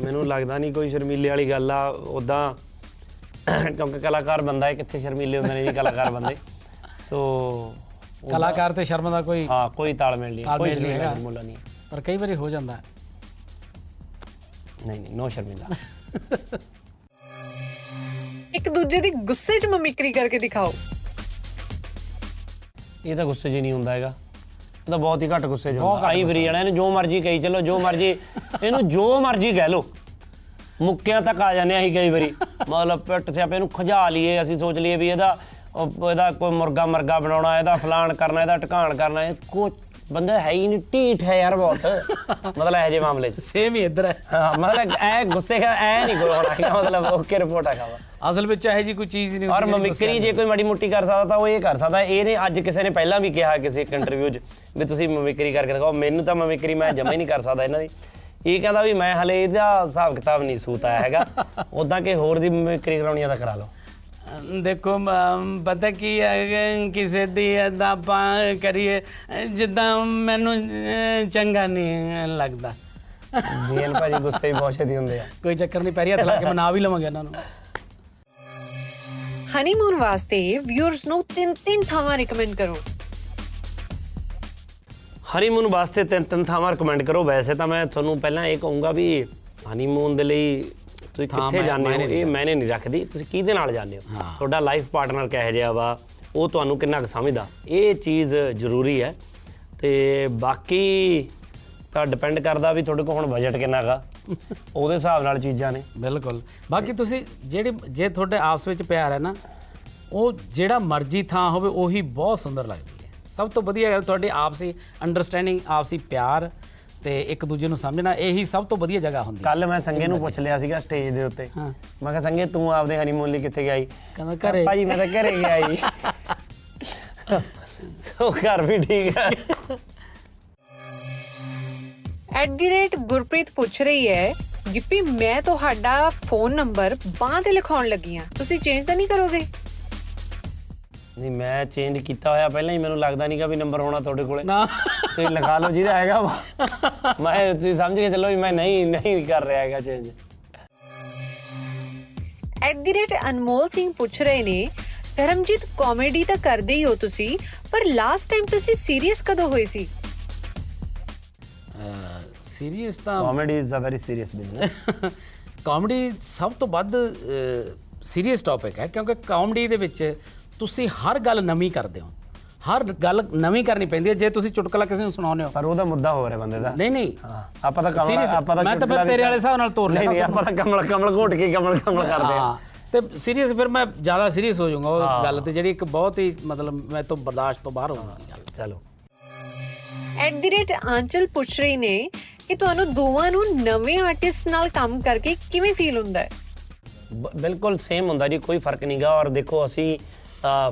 A: ਮੈਨੂੰ ਲੱਗਦਾ ਨਹੀਂ ਕੋਈ ਸ਼ਰਮੀਲੇ ਵਾਲੀ ਗੱਲ ਆ। ਉਦਾਂ ਕਿਉਂਕਿ ਕਲਾਕਾਰ ਬੰਦਾ ਹੈ ਕਿੱਥੇ ਸ਼ਰਮੀਲੇ ਹੁੰਦੇ ਨੇ ਜੀ ਕਲਾਕਾਰ ਬੰਦੇ। ਸੋ
B: ਕਲਾਕਾਰ ਤੇ ਸ਼ਰਮ ਦਾ ਕੋਈ
A: ਹਾਂ ਕੋਈ ਤਾਲਮੇਲ ਨਹੀਂ ਕੋਈ ਸ਼ਰਮੀਲਾ। ਮੁੱਲਾ ਨਹੀਂ
B: ਪਰ ਕਈ ਵਾਰੀ ਹੋ ਜਾਂਦਾ ਹੈ।
A: ਨਹੀਂ ਨਹੀਂ ਨੋ ਸ਼ਰਮੀਲਾ।
C: ਇੱਕ ਦੂਜੇ ਦੀ ਗੁੱਸੇ 'ਚ ਮਮਿਕਰੀ ਕਰਕੇ ਦਿਖਾਓ।
A: ਇਹ ਤਾਂ ਗੁੱਸੇ 'ਚ ਨਹੀਂ ਹੁੰਦਾ ਹੈਗਾ। ਤਾਂ ਬਹੁਤ ਹੀ ਘੱਟ ਗੁੱਸੇ 'ਚ ਹੁੰਦਾ। ਆਈ ਫਰੀ ਜਾਣਾ ਇਹਨੂੰ ਜੋ ਮਰਜ਼ੀ ਕਹੀ ਚਲੋ ਜੋ ਮਰਜ਼ੀ ਇਹਨੂੰ ਜੋ ਮਰਜ਼ੀ ਕਹਿ ਲੋ ਮੁੱਕਿਆਂ ਤੱਕ ਆ ਜਾਂਦੇ ਆ ਅਸੀਂ ਕਈ ਵਾਰੀ। ਮਤਲਬ ਪਿੱਟ ਸਿਆਪੇ ਇਹਨੂੰ ਖਜਾ ਲਈਏ ਅਸੀਂ ਸੋਚ ਲਈਏ ਵੀ ਇਹਦਾ ਇਹਦਾ ਕੋਈ ਮੁਰਗਾ ਮਰਗਾ ਬਣਾਉਣਾ ਇਹਦਾ ਫਲਾਣ ਕਰਨਾ ਇਹਦਾ ਟਿਕਾਣ ਕਰਨਾ ਇਹ ਕੋ ਬੰਦਾ ਹੈ ਹੀ ਨਹੀਂ ਢੀਠ ਹੈ ਯਾਰ ਬਹੁਤ। ਮਤਲਬ ਇਹੋ ਜਿਹੇ ਮਾਮਲੇ 'ਚ।
B: ਸੇਮ ਹੀ ਇੱਧਰ ਹੈ।
A: ਹਾਂ ਮਤਲਬ ਐ ਗੁੱਸੇ ਦਾ ਐ ਨਹੀਂ ਕੋਈ ਹੋਣਾ ਹੈਗਾ, ਮਤਲਬ ਓਕੇ ਰਿਪੋਰਟ ਹੈਗਾ ਵਾ
B: ਅਸਲ ਵਿੱਚ ਇਹੋ ਜੀ ਕੋਈ ਚੀਜ਼ ਹੀ ਨਹੀਂ
A: ਔਰ ਮਮਿਕਰੀ ਜੇ ਕੋਈ ਮਾੜੀ ਮੁੱਟੀ ਕਰ ਸਕਦਾ ਤਾਂ ਉਹ ਇਹ ਕਰ ਸਕਦਾ। ਇਹਨੇ ਅੱਜ ਕਿਸੇ ਨੇ ਪਹਿਲਾਂ ਵੀ ਕਿਹਾ ਕਿਸੇ ਇੱਕ ਇੰਟਰਵਿਊ 'ਚ ਵੀ ਤੁਸੀਂ ਮਮਿਕਰੀ ਕਰਕੇ ਦਿਖਾਓ। ਮੈਨੂੰ ਤਾਂ ਮਮਿਕਰੀ ਮੈਂ ਜਮਾ ਹੀ ਨਹੀਂ ਕਰ ਸਕਦਾ ਇਹਨਾਂ ਦੀ। ਇਹ ਕਹਿੰਦਾ ਵੀ ਮੈਂ ਹਲੇ ਇਹਦਾ ਹਿਸਾਬ ਕਿਤਾਬ ਨਹੀਂ ਸੂਤ ਆਇਆ ਹੈਗਾ। ਉਦਾਂ ਕਿ ਹੋਰ ਦੀ ਮਮਿਕਰੀ ਕਰਾਉਣੀ ਆ ਤਾਂ ਕਰਾ ਲਓ।
B: ਦੇਖੋ ਪਤਾ ਕੀ ਹੈ ਕਿਸੇ ਦੀ ਅਦਾ ਪਾ ਕਰੀਏ ਜਿੱਦਾਂ ਮੈਨੂੰ ਚੰਗਾ ਨਹੀਂ ਲੱਗਦਾ।
A: ਜੀਨ ਭਾਜੀ ਗੁੱਸੇ ਹੀ ਬਹੁਤ ਛੇਤੀ ਹੁੰਦੇ ਆ।
B: ਕੋਈ ਚੱਕਰ ਨਹੀਂ ਪੈਰੀ ਹੱਥ ਲਾ ਕੇ ਮਨਾ ਵੀ ਲਵਾਂਗੇ ਇਹਨਾਂ ਨੂੰ।
C: ਹਨੀਮੂਨ ਵਾਸਤੇ ਵਿਊਅਰਸ ਨੂੰ ਤਿੰਨ ਤਿੰਨ ਥਾਵਾਂ ਰეკਮੈਂਡ ਕਰੋ।
A: ਹਨੀਮੂਨ ਵਾਸਤੇ ਤਿੰਨ ਤਿੰਨ ਥਾਵਾਂ ਰეკਮੈਂਡ ਕਰੋ। ਵੈਸੇ ਤਾਂ ਮੈਂ ਤੁਹਾਨੂੰ ਪਹਿਲਾਂ ਇਹ ਕਹੂੰਗਾ ਵੀ ਹਨੀਮੂਨ ਦੇ ਲਈ ਤੁਸੀਂ ਕਿੱਥੇ ਜਾਂਦੇ ਹੋ? ਇਹ ਮੈਨੇ ਨਹੀਂ ਰੱਖਦੀ। ਤੁਸੀਂ ਕਿਹਦੇ ਨਾਲ ਜਾਂਦੇ ਹੋ। ਤੁਹਾਡਾ ਲਾਈਫ ਪਾਰਟਨਰ ਕਿਹੋ ਜਿਹਾ ਵਾ? ਉਹ ਤੁਹਾਨੂੰ ਕਿੰਨਾ ਕੁ ਸਮਝਦਾ? ਇਹ ਚੀਜ਼ ਜ਼ਰੂਰੀ ਹੈ। ਤੇ ਬਾਕੀ ਤਾਂ ਡਿਪੈਂਡ ਕਰਦਾ ਵੀ ਤੁਹਾਡੇ ਕੋਲ ਹੁਣ ਬਜਟ ਕਿੰਨਾ ਗਾ ਉਹਦੇ ਹਿਸਾਬ ਨਾਲ ਚੀਜ਼ਾਂ ਨੇ।
B: ਬਿਲਕੁਲ। ਬਾਕੀ ਤੁਸੀਂ ਜਿਹੜੇ ਜੇ ਤੁਹਾਡੇ ਆਪਸ ਵਿੱਚ ਪਿਆਰ ਹੈ ਨਾ ਉਹ ਜਿਹੜਾ ਮਰਜ਼ੀ ਥਾਂ ਹੋਵੇ ਉਹੀ ਬਹੁਤ ਸੁੰਦਰ ਲੱਗਦੀ ਹੈ। ਸਭ ਤੋਂ ਵਧੀਆ ਗੱਲ ਤੁਹਾਡੀ ਆਪਸੀ ਅੰਡਰਸਟੈਂਡਿੰਗ ਆਪਸੀ ਪਿਆਰ ਤੇ ਇੱਕ ਦੂਜੇ ਨੂੰ ਸਮਝਣਾ ਇਹੀ ਸਭ ਤੋਂ ਵਧੀਆ ਜਗ੍ਹਾ ਹੁੰਦੀ ਹੈ।
A: ਕੱਲ ਮੈਂ ਸੰਗੇ ਨੂੰ ਪੁੱਛ ਲਿਆ ਸੀਗਾ ਸਟੇਜ ਦੇ ਉੱਤੇ। ਮੈਂ ਕਿਹਾ ਸੰਗੇ ਤੂੰ ਆਪਦੇ ਹਨੀਮੂਨ ਲਈ ਕਿੱਥੇ ਗਿਆ ਸੀ
B: ਕਹਿੰਦਾ ਘਰੇ।
A: ਭਾਜੀ ਮੈਂ ਤਾਂ ਘਰੇ ਗਿਆ ਜੀ ਉਹ ਘਰ ਵੀ ਠੀਕ ਹੈ
C: ਐਟ ਦੀ ਰੇਟ ਗੁਰਪ੍ਰੀਤ ਪੁੱਛ ਰਹੀ ਹੈ ਗਿੱਪੀ ਮੈਂ ਤੁਹਾਡਾ ਫੋਨ ਨੰਬਰ ਬਾਂਹ ਤੇ ਲਿਖਾਉਣ ਲੱਗੀ ਆ ਤੁਸੀਂ ਚੇਂਜ ਤਾਂ ਨਹੀਂ ਕਰੋਗੇ?
A: ਨਹੀਂ ਮੈਂ ਚੇਂਜ ਕੀਤਾ ਹੋਇਆ ਪਹਿਲਾਂ ਹੀ ਮੈਨੂੰ ਲੱਗਦਾ ਨਹੀਂਗਾ ਵੀ ਨੰਬਰ ਹੋਣਾ ਤੁਹਾਡੇ ਕੋਲੇ।
B: ਨਾ।
A: ਤੁਸੀਂ ਲਗਾ ਲਓ ਜਿਹਦਾ ਹੈਗਾ। ਮੈਂ ਤੁਸੀਂ ਸਮਝ ਕੇ ਚੱਲੋ ਵੀ ਮੈਂ ਨਹੀਂ ਨਹੀਂ ਕਰ ਰਿਹਾ ਹੈਗਾ change
C: at the rate Anmol Singh ਪੁੱਛ ਰਹੇ ਨੇ ਕਰਮਜੀਤ ਕਾਮੇਡੀ ਤਾਂ ਕਰਦੇ ਹੀ ਹੋ ਤੁਸੀਂ ਪਰ ਲਾਸਟ ਟਾਈਮ ਤੁਸੀਂ ਸੀਰੀਅਸ ਕਦੋਂ ਹੋਏ ਸੀ?
B: ਸੀਰੀਅਸ ਤਾਂ
A: comedy is a very serious business
B: comedy ਸਭ ਤੋਂ ਵੱਧ ਸੀਰੀਅਸ ਟੌਪਿਕ ਹੈ ਕਿਉਂਕਿ ਕਾਮੇਡੀ ਦੇ ਵਿੱਚ ਤੁਸੀਂ ਹਰ ਗੱਲ ਨਵੀਂ ਕਰਦੇ ਹੋ। ਹਰ ਗੱਲ ਨਵੀਂ ਕਰਨੀ ਪੈਂਦੀ ਹੈ ਜੇ ਤੁਸੀਂ ਚੁਟਕਲਾ ਕਿਸੇ ਨੂੰ ਸੁਣਾਉਂਦੇ ਹੋ।
A: ਪਰ ਉਹਦਾ ਮੁੱਦਾ ਹੋ ਰਿਹਾ ਬੰਦੇ ਦਾ।
B: ਨਹੀਂ ਨਹੀਂ।
A: ਆਪਾਂ ਤਾਂ ਕਮਲ? ਆਪਾਂ ਤਾਂ
B: ਮੈਂ ਤਾਂ ਤੇਰੇ ਵਾਲੇ ਹਿਸਾਬ ਨਾਲ ਤੋਰ ਲਿਆ
A: ਨਹੀਂ ਆਪਾਂ ਤਾਂ ਕਮਲ ਕਮਲ ਘੋਟ ਕੇ ਕਮਲ ਕਮਲ ਕਰਦੇ ਆ
B: ਤੇ ਸੀਰੀਅਸ ਫਿਰ ਮੈਂ ਜ਼ਿਆਦਾ ਸੀਰੀਅਸ ਹੋ ਜਾਊਂਗਾ ਉਹ ਗੱਲ ਤੇ ਜਿਹੜੀ ਇੱਕ ਬਹੁਤ ਹੀ ਮਤਲਬ ਮੈਂ ਤੋਂ ਬਰਦਾਸ਼ਤ ਤੋਂ ਬਾਹਰ ਹੋਊਗੀ। ਗੱਲ
A: ਚਲੋ।
C: ਐਟ ਦੀ ਰੇਟ ਆਂਚਲ ਪੁੱਛ ਰਹੀ ਨੇ ਕਿ ਤੁਹਾਨੂੰ ਦੋਵਾਂ ਨੂੰ ਨਵੇਂ ਆਰਟਿਸਟ ਨਾਲ ਕੰਮ ਕਰਕੇ ਕਿਵੇਂ ਫੀਲ ਹੁੰਦਾ ਹੈ?
A: ਬਿਲਕੁਲ ਸੇਮ ਹੁੰਦਾ ਜੀ ਕੋਈ ਫ਼ਰਕ ਨਹੀਂਗਾ ਔਰ ਦੇਖੋ ਅਸੀਂ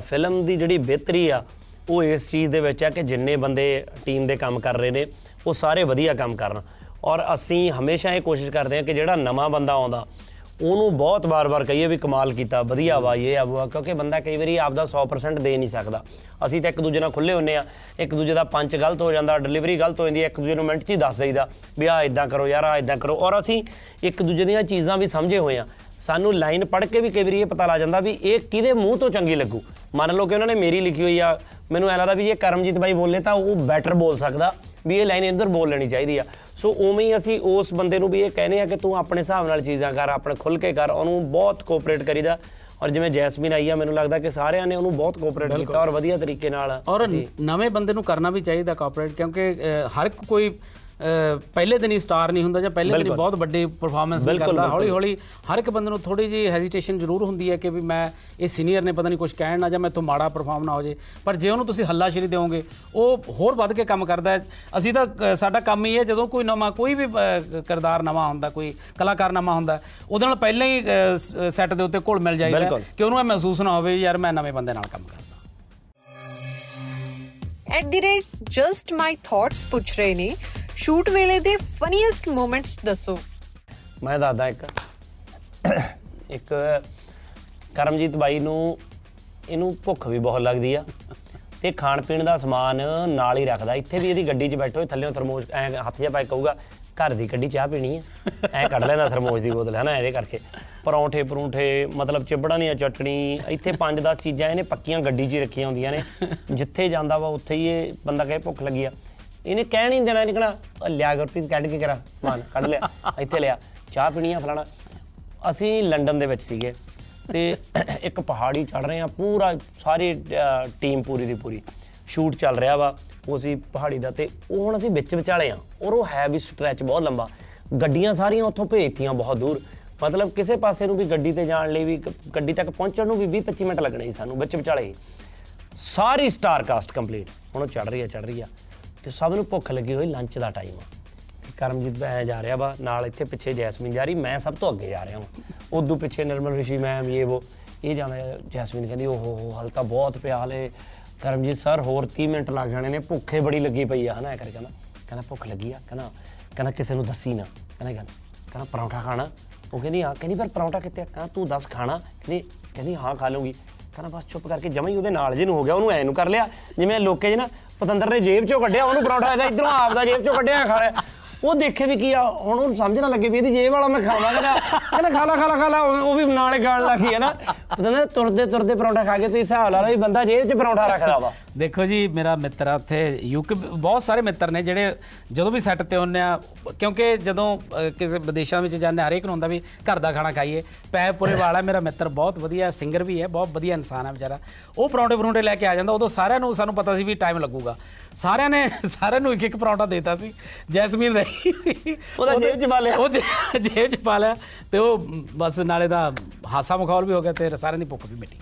A: ਫਿਲਮ ਦੀ ਜਿਹੜੀ ਬਿਹਤਰੀ ਆ, ਉਹ ਇਸ ਚੀਜ਼ ਦੇ ਵਿੱਚ ਆ ਕਿ ਜਿੰਨੇ ਬੰਦੇ ਟੀਮ ਦੇ ਕੰਮ ਕਰ ਰਹੇ ਨੇ, ਉਹ ਸਾਰੇ ਵਧੀਆ ਕੰਮ ਕਰਨ। ਔਰ ਅਸੀਂ ਹਮੇਸ਼ਾ ਇਹ ਕੋਸ਼ਿਸ਼ ਕਰਦੇ ਹਾਂ ਕਿ ਜਿਹੜਾ ਨਵਾਂ ਬੰਦਾ ਆਉਂਦਾ, ਉਹਨੂੰ ਬਹੁਤ ਵਾਰ-ਵਾਰ ਕਹੀਏ ਵੀ ਕਮਾਲ ਕੀਤਾ, ਵਧੀਆ ਵਾ, ਇਹ ਆ, ਉਹ ਆ, ਕਿਉਂਕਿ ਬੰਦਾ ਕਈ ਵਾਰੀ ਆਪਦਾ 100% ਦੇ ਨਹੀਂ ਸਕਦਾ। ਅਸੀਂ ਤਾਂ ਇੱਕ ਦੂਜੇ ਨਾਲ ਖੁੱਲੇ ਹੁੰਨੇ ਆ ਇੱਕ ਦੂਜੇ ਦਾ ਪੰਚ ਗਲਤ ਹੋ ਜਾਂਦਾ ਡਿਲੀਵਰੀ ਗਲਤ ਹੋ ਜਾਂਦੀ ਹੈ, ਇੱਕ ਦੂਜੇ ਨੂੰ ਮਿੰਟ 'ਚ ਹੀ ਦੱਸ ਦਈਦਾ ਵੀ ਆ ਇਦਾਂ ਕਰੋ ਯਾਰ ਆ ਇਦਾਂ ਕਰੋ। ਔਰ ਅਸੀਂ ਇੱਕ ਦੂਜੇ ਦੀਆਂ ਚੀਜ਼ਾਂ ਵੀ ਸਮਝੇ ਹੋਏ ਆ ਸਾਨੂੰ ਲਾਈਨ ਪੜ੍ਹ ਕੇ ਵੀ ਕਈ ਵਾਰੀ ਇਹ ਪਤਾ ਲੱਗ ਜਾਂਦਾ ਵੀ ਇਹ ਕਿਹਦੇ ਮੂੰਹ ਤੋਂ ਚੰਗੀ ਲੱਗੂ। ਮੰਨ ਲਓ ਕਿ ਉਹਨਾਂ ਨੇ ਮੇਰੀ ਲਿਖੀ ਹੋਈ ਆ ਮੈਨੂੰ ਐ ਲੱਗਦਾ ਵੀ ਜੇ ਕਰਮਜੀਤ ਬਾਈ ਬੋਲੇ ਤਾਂ ਉਹ ਬੈਟਰ ਬੋਲ ਸਕਦਾ ਵੀ ਇਹ ਲਾਈਨ ਇੱਧਰ ਬੋਲ ਲੈਣੀ ਚਾਹੀਦੀ ਆ। ਸੋ ਉਵੇਂ ਹੀ ਅਸੀਂ ਉਸ ਬੰਦੇ ਨੂੰ ਵੀ ਇਹ ਕਹਿੰਦੇ ਆ ਕਿ ਤੂੰ ਆਪਣੇ ਹਿਸਾਬ ਨਾਲ ਚੀਜ਼ਾਂ ਕਰ ਆਪਣੇ ਖੁੱਲ ਕੇ ਕਰ ਉਹਨੂੰ ਬਹੁਤ ਕੋਆਪਰੇਟ ਕਰੀਦਾ। ਔਰ ਜਿਵੇਂ ਜੈਸਮੀਨ ਆਈ ਆ ਮੈਨੂੰ ਲੱਗਦਾ ਕਿ ਸਾਰਿਆਂ ਨੇ ਉਹਨੂੰ ਬਹੁਤ ਕੋਆਪਰੇਟ ਕੀਤਾ ਔਰ ਵਧੀਆ ਤਰੀਕੇ ਨਾਲ
B: ਔਰ ਨਵੇਂ ਬੰਦੇ ਨੂੰ ਕਰਨਾ ਵੀ ਚਾਹੀਦਾ ਕਾਰਪੋਰੇਟ ਕਿਉਂਕਿ ਹਰ ਕੋਈ ਪਹਿਲੇ ਦਿਨ ਹੀ ਸਟਾਰ ਨਹੀਂ ਹੁੰਦਾ ਜਾਂ ਪਹਿਲੇ ਦਿਨ ਹੀ ਬਹੁਤ ਵੱਡੀ ਪਰਫਾਰਮੈਂਸ ਨਹੀਂ ਕਰਦਾ। ਹੌਲੀ ਹੌਲੀ ਹਰ ਇੱਕ ਬੰਦੇ ਨੂੰ ਥੋੜੀ ਜਿਹੀ ਹੈਜ਼ਿਟੇਸ਼ਨ ਜ਼ਰੂਰ ਹੁੰਦੀ ਹੈ ਕਿ ਵੀ ਮੈਂ ਇਹ ਸੀਨੀਅਰ ਨੇ ਪਤਾ ਨਹੀਂ ਕੁਝ ਕਹਿਣ ਨਾ ਜਾਂ ਮੈਥੋਂ ਮਾੜਾ ਪਰਫਾਰਮ ਨਾ ਹੋ ਜੇ। ਪਰ ਜੇ ਉਹਨੂੰ ਤੁਸੀਂ ਹੱਲਾਸ਼ੇਰੀ ਦਿਓਗੇ ਉਹ ਹੋਰ ਵੱਧ ਕੇ ਕੰਮ ਕਰਦਾ ਹੈ। ਅਸੀਂ ਤਾਂ ਸਾਡਾ ਕੰਮ ਹੀ ਹੈ ਜਦੋਂ ਕੋਈ ਨਵਾਂ ਕੋਈ ਵੀ ਕਿਰਦਾਰ ਨਵਾਂ ਹੁੰਦਾ ਕੋਈ ਕਲਾਕਾਰ ਨਵਾਂ ਹੁੰਦਾ ਉਹਦੇ ਨਾਲ ਪਹਿਲਾਂ ਹੀ ਸੈੱਟ ਦੇ ਉੱਤੇ ਘੁਲ ਮਿਲ ਜਾਈਦਾ। ਕਿ ਉਹਨੂੰ ਇਹ ਮਹਿਸੂਸ ਨਾ ਹੋਵੇ ਯਾਰ ਮੈਂ ਨਵੇਂ ਬੰਦੇ ਨਾਲ ਕੰਮ ਕਰਦਾ।
C: At the rate just my thoughts ਪੁੱਛ ਰਹੇ ਨੇ ਸ਼ੂਟ ਵੇਲੇ ਦੇ ਫਨੀਐਸਟ ਮੂਮੈਂਟਸ ਦੱਸੋ।
A: ਮੈਂ ਦੱਸਦਾ ਇੱਕ। ਇੱਕ ਕਰਮਜੀਤ ਬਾਈ ਨੂੰ ਇਹਨੂੰ ਭੁੱਖ ਵੀ ਬਹੁਤ ਲੱਗਦੀ ਆ ਤੇ ਖਾਣ ਪੀਣ ਦਾ ਸਮਾਨ ਨਾਲ ਹੀ ਰੱਖਦਾ। ਇੱਥੇ ਵੀ ਇਹਦੀ ਗੱਡੀ 'ਚ ਬੈਠੋ ਥੱਲੇੋਂ ਥਰਮੋਸ ਐ ਹੱਥ 'ਚ ਪਾਈ ਕਹੂਗਾ ਘਰ ਦੀ ਗੱਡੀ ਚਾਹ ਪੀਣੀ ਹੈ ਐ ਕੱਢ ਲੈਂਦਾ ਥਰਮੋਸ ਦੀ ਬੋਤਲ ਹੈ ਨਾ ਇਹਦੇ ਕਰਕੇ। ਪਰੌਂਠੇ ਪਰੂੰਠੇ, ਮਤਲਬ ਚਿਬੜਾਂ ਦੀਆਂ ਚਟਣੀ, ਇੱਥੇ 5-10 ਚੀਜ਼ਾਂ ਇਹਨੇ ਪੱਕੀਆਂ ਗੱਡੀ 'ਚ ਹੀ ਰੱਖੀਆਂ ਹੁੰਦੀਆਂ ਨੇ। ਜਿੱਥੇ ਜਾਂਦਾ ਵਾ ਉੱਥੇ ਹੀ ਇਹ ਬੰਦਾ ਕਹੇ ਭੁੱਖ ਲੱਗੀ ਆ। ਇਹਨੇ ਕਹਿਣ ਹੀ ਨਹੀਂ ਦੇਣਾ ਨਿਕਣਾ ਲਿਆ ਗੁਰਪ੍ਰੀਤ ਕੱਢ ਕੇ ਕਰਾ? ਸਮਾਨ ਕੱਢ ਲਿਆ, ਇੱਥੇ ਲਿਆ। ਚਾਹ ਪੀਣੀ ਆ ਫਲਾਣਾ। ਅਸੀਂ ਲੰਡਨ ਦੇ ਵਿੱਚ ਸੀਗੇ ਤੇ ਇੱਕ ਪਹਾੜੀ ਚੜ ਰਹੇ ਆ ਪੂਰਾ ਸਾਰੀ ਟੀਮ ਪੂਰੀ ਦੀ ਪੂਰੀ। ਸ਼ੂਟ ਚੱਲ ਰਿਹਾ ਵਾ, ਉਹ ਅਸੀਂ ਪਹਾੜੀ ਦਾ ਤੇ ਉਹ ਹੁਣ ਅਸੀਂ ਵਿੱਚ ਵਿਚਾਲੇ ਆ ਔਰ ਉਹ ਹੈ ਵੀ ਸਟ੍ਰੈਚ ਬਹੁਤ ਲੰਬਾ। ਗੱਡੀਆਂ ਸਾਰੀਆਂ ਉੱਥੋਂ ਭੇਜਤੀਆਂ ਬਹੁਤ ਦੂਰ। ਮਤਲਬ ਕਿਸੇ ਪਾਸੇ ਨੂੰ ਵੀ ਗੱਡੀ ਤੇ ਜਾਣ ਲਈ ਵੀ ਗ- ਗੱਡੀ ਤੱਕ ਪਹੁੰਚਣ ਨੂੰ ਵੀ 20 25 ਮਿੰਟ ਲੱਗਣੇ ਸੀ ਸਾਨੂੰ, ਵਿੱਚ ਵਿਚਾਲੇ। ਹੀ ਸਾਰੀ ਸਟਾਰ ਕਾਸਟ ਕੰਪਲੀਟ ਹੁਣ ਉਹ ਚੜ ਰਹੀ ਆ ਚੜ ਰਹੀ ਆ। ਤੇ ਸਭ ਨੂੰ ਭੁੱਖ ਲੱਗੀ ਹੋਈ ਲੰਚ ਦਾ ਟਾਈਮ ਆ। ਤੇ ਕਰਮਜੀਤ ਭੈ ਜਾ ਰਿਹਾ ਵਾ, ਨਾਲ ਇੱਥੇ ਪਿੱਛੇ ਜੈਸਮੀਨ ਜਾ ਰਹੀ, ਮੈਂ ਸਭ ਤੋਂ ਅੱਗੇ ਜਾ ਰਿਹਾ ਹਾਂ ਉਦੋਂ ਪਿੱਛੇ ਨਿਰਮਲ ਰਿਸ਼ੀ ਮੈਮ ਇਹ ਉਹ ਇਹ ਜਾਂਦਾ ਜੈਸਮੀਨ ਕਹਿੰਦੀ, ਓਹੋ, ਹੋ ਹਲਕਾ ਬਹੁਤ ਪਿਆ ਹਲੇ। ਕਰਮਜੀਤ ਸਰ ਹੋਰ 30 ਮਿੰਟ ਲੱਗ ਜਾਣੇ ਨੇ, ਭੁੱਖੇ ਬੜੀ ਲੱਗੀ ਪਈ ਆ, ਹਨਾ, ਇਹ ਕਰਕੇ ਕਹਿੰਦਾ ਕਹਿੰਦਾ, ਭੁੱਖ ਲੱਗੀ ਆ? ਕਹਿੰਦਾ ਕਹਿੰਦਾ, ਕਿਸੇ ਨੂੰ ਦੱਸੀ ਨਾ। ਕਹਿੰਦਾ ਕਹਿੰਦਾ ਕਹਿੰਦਾ, ਪਰੌਂਠਾ ਖਾਣਾ? ਉਹ ਕਹਿੰਦੀ, ਹਾਂ। ਕਹਿੰਦੀ, ਪਰ ਪਰੌਂਠਾ ਕਿੱਥੇ ਆ? ਕਹਿੰਦਾ, ਤੂੰ ਦੱਸ ਖਾਣਾ? ਕਹਿੰਦੀ ਕਹਿੰਦੀ, ਹਾਂ, ਖਾ ਲੂੰਗੀ ਕਹਿੰਦਾ, ਬਸ ਚੁੱਪ ਕਰਕੇ ਜਮਾਂ ਹੀ ਉਹਦੇ ਨਾਲ ਜੇ ਨੂੰ ਹੋ ਗਿਆ, ਉਹਨੂੰ ਐ ਨੂੰ ਕਰ ਲਿਆ। ਜਿਵੇਂ ਲੋਕੇ 'ਚ ਨਾ ਪਤੰਦਰ ਨੇ ਜੇਬ 'ਚੋਂ ਕੱਢਿਆ, ਉਹਨੂੰ ਪਰੌਂਠਾ ਇਹਦਾ ਇਧਰੋਂ ਆਪਦਾ ਜੇਬ 'ਚੋਂ ਕੱਢਿਆ ਖਾ ਲਿਆ। ਉਹ ਦੇਖੇ ਵੀ ਕੀ ਆ, ਹੁਣ ਉਹਨੂੰ ਸਮਝ ਨਾ ਲੱਗੇ ਵੀ ਇਹਦੀ ਜੇਬ ਵਾਲਾ ਮੈਂ ਖਾਵਾਂ ਕਹਿੰਦਾ ਕਹਿੰਦਾ, ਖਾ ਲਾ ਖਾ ਲਾ ਖਾ ਲਾ। ਉਹ ਉਹ ਵੀ ਨਾਲੇ ਖਾਣ ਲੱਗੀ ਹੈ ਨਾ। ਪਤਾ ਨਾ ਤੁਰਦੇ ਤੁਰਦੇ ਪਰੌਂਠਾ ਖਾ ਕੇ ਤੇ ਹਿਸਾਬ ਲਾ ਲਓ ਵੀ ਬੰਦਾ ਜੇਬ 'ਚ ਪਰੌਂਠਾ ਰੱਖਦਾ ਵਾ।
B: ਦੇਖੋ ਜੀ ਮੇਰਾ ਮਿੱਤਰ ਆ ਉੱਥੇ ਯੂਕੇ ਬਹੁਤ ਸਾਰੇ ਮਿੱਤਰ ਨੇ ਜਿਹੜੇ ਜਦੋਂ ਵੀ ਸੈੱਟ ਤੇ ਹੁੰਨੇ ਆ ਕਿਉਂਕਿ ਜਦੋਂ ਕਿਸੇ ਵਿਦੇਸ਼ਾਂ ਵਿੱਚ ਜਾਂਦੇ ਹਰੇਕ ਨੂੰ ਹੁੰਦਾ ਵੀ ਘਰ ਦਾ ਖਾਣਾ ਖਾਈਏ। ਪੈ ਪੁਰੇ ਵਾਲਾ ਮੇਰਾ ਮਿੱਤਰ ਬਹੁਤ ਵਧੀਆ ਸਿੰਗਰ ਵੀ ਹੈ ਬਹੁਤ ਵਧੀਆ ਇਨਸਾਨ ਹੈ ਵਿਚਾਰਾ। ਉਹ ਪਰੌਂਠੇ ਪਰੌਂਠੇ ਲੈ ਕੇ ਆ ਜਾਂਦਾ ਉਦੋਂ ਸਾਰਿਆਂ ਨੂੰ ਸਾਨੂੰ ਪਤਾ ਸੀ ਵੀ ਟਾਈਮ ਲੱਗੂਗਾ। ਸਾਰਿਆਂ ਨੇ ਸਾਰਿਆਂ ਨੂੰ ਇੱਕ ਇੱਕ ਪਰੌਂਠਾ ਦੇਤਾ ਸੀ ਜੈਸਮੀਨ ਰਹੀ ਸੀ।
A: ਉਹਦਾ ਜੇਬ 'ਚ ਪਾ ਲਿਆ।
B: ਉਹ ਜੇਬ 'ਚ ਪਾ ਲਿਆ ਤੇ ਉਹ ਬਸ ਨਾਲੇ ਦਾ ਹਾਸਾ ਮਖੌਲ ਵੀ ਹੋ ਗਿਆ ਤੇ ਸਾਰਿਆਂ ਦੀ ਭੁੱਖ ਵੀ ਮਿਟੀ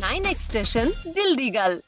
D: ਨਾਈਨ ਐਕਸਟੇਸ਼ਨ ਦਿਲ ਦੀ ਗੱਲ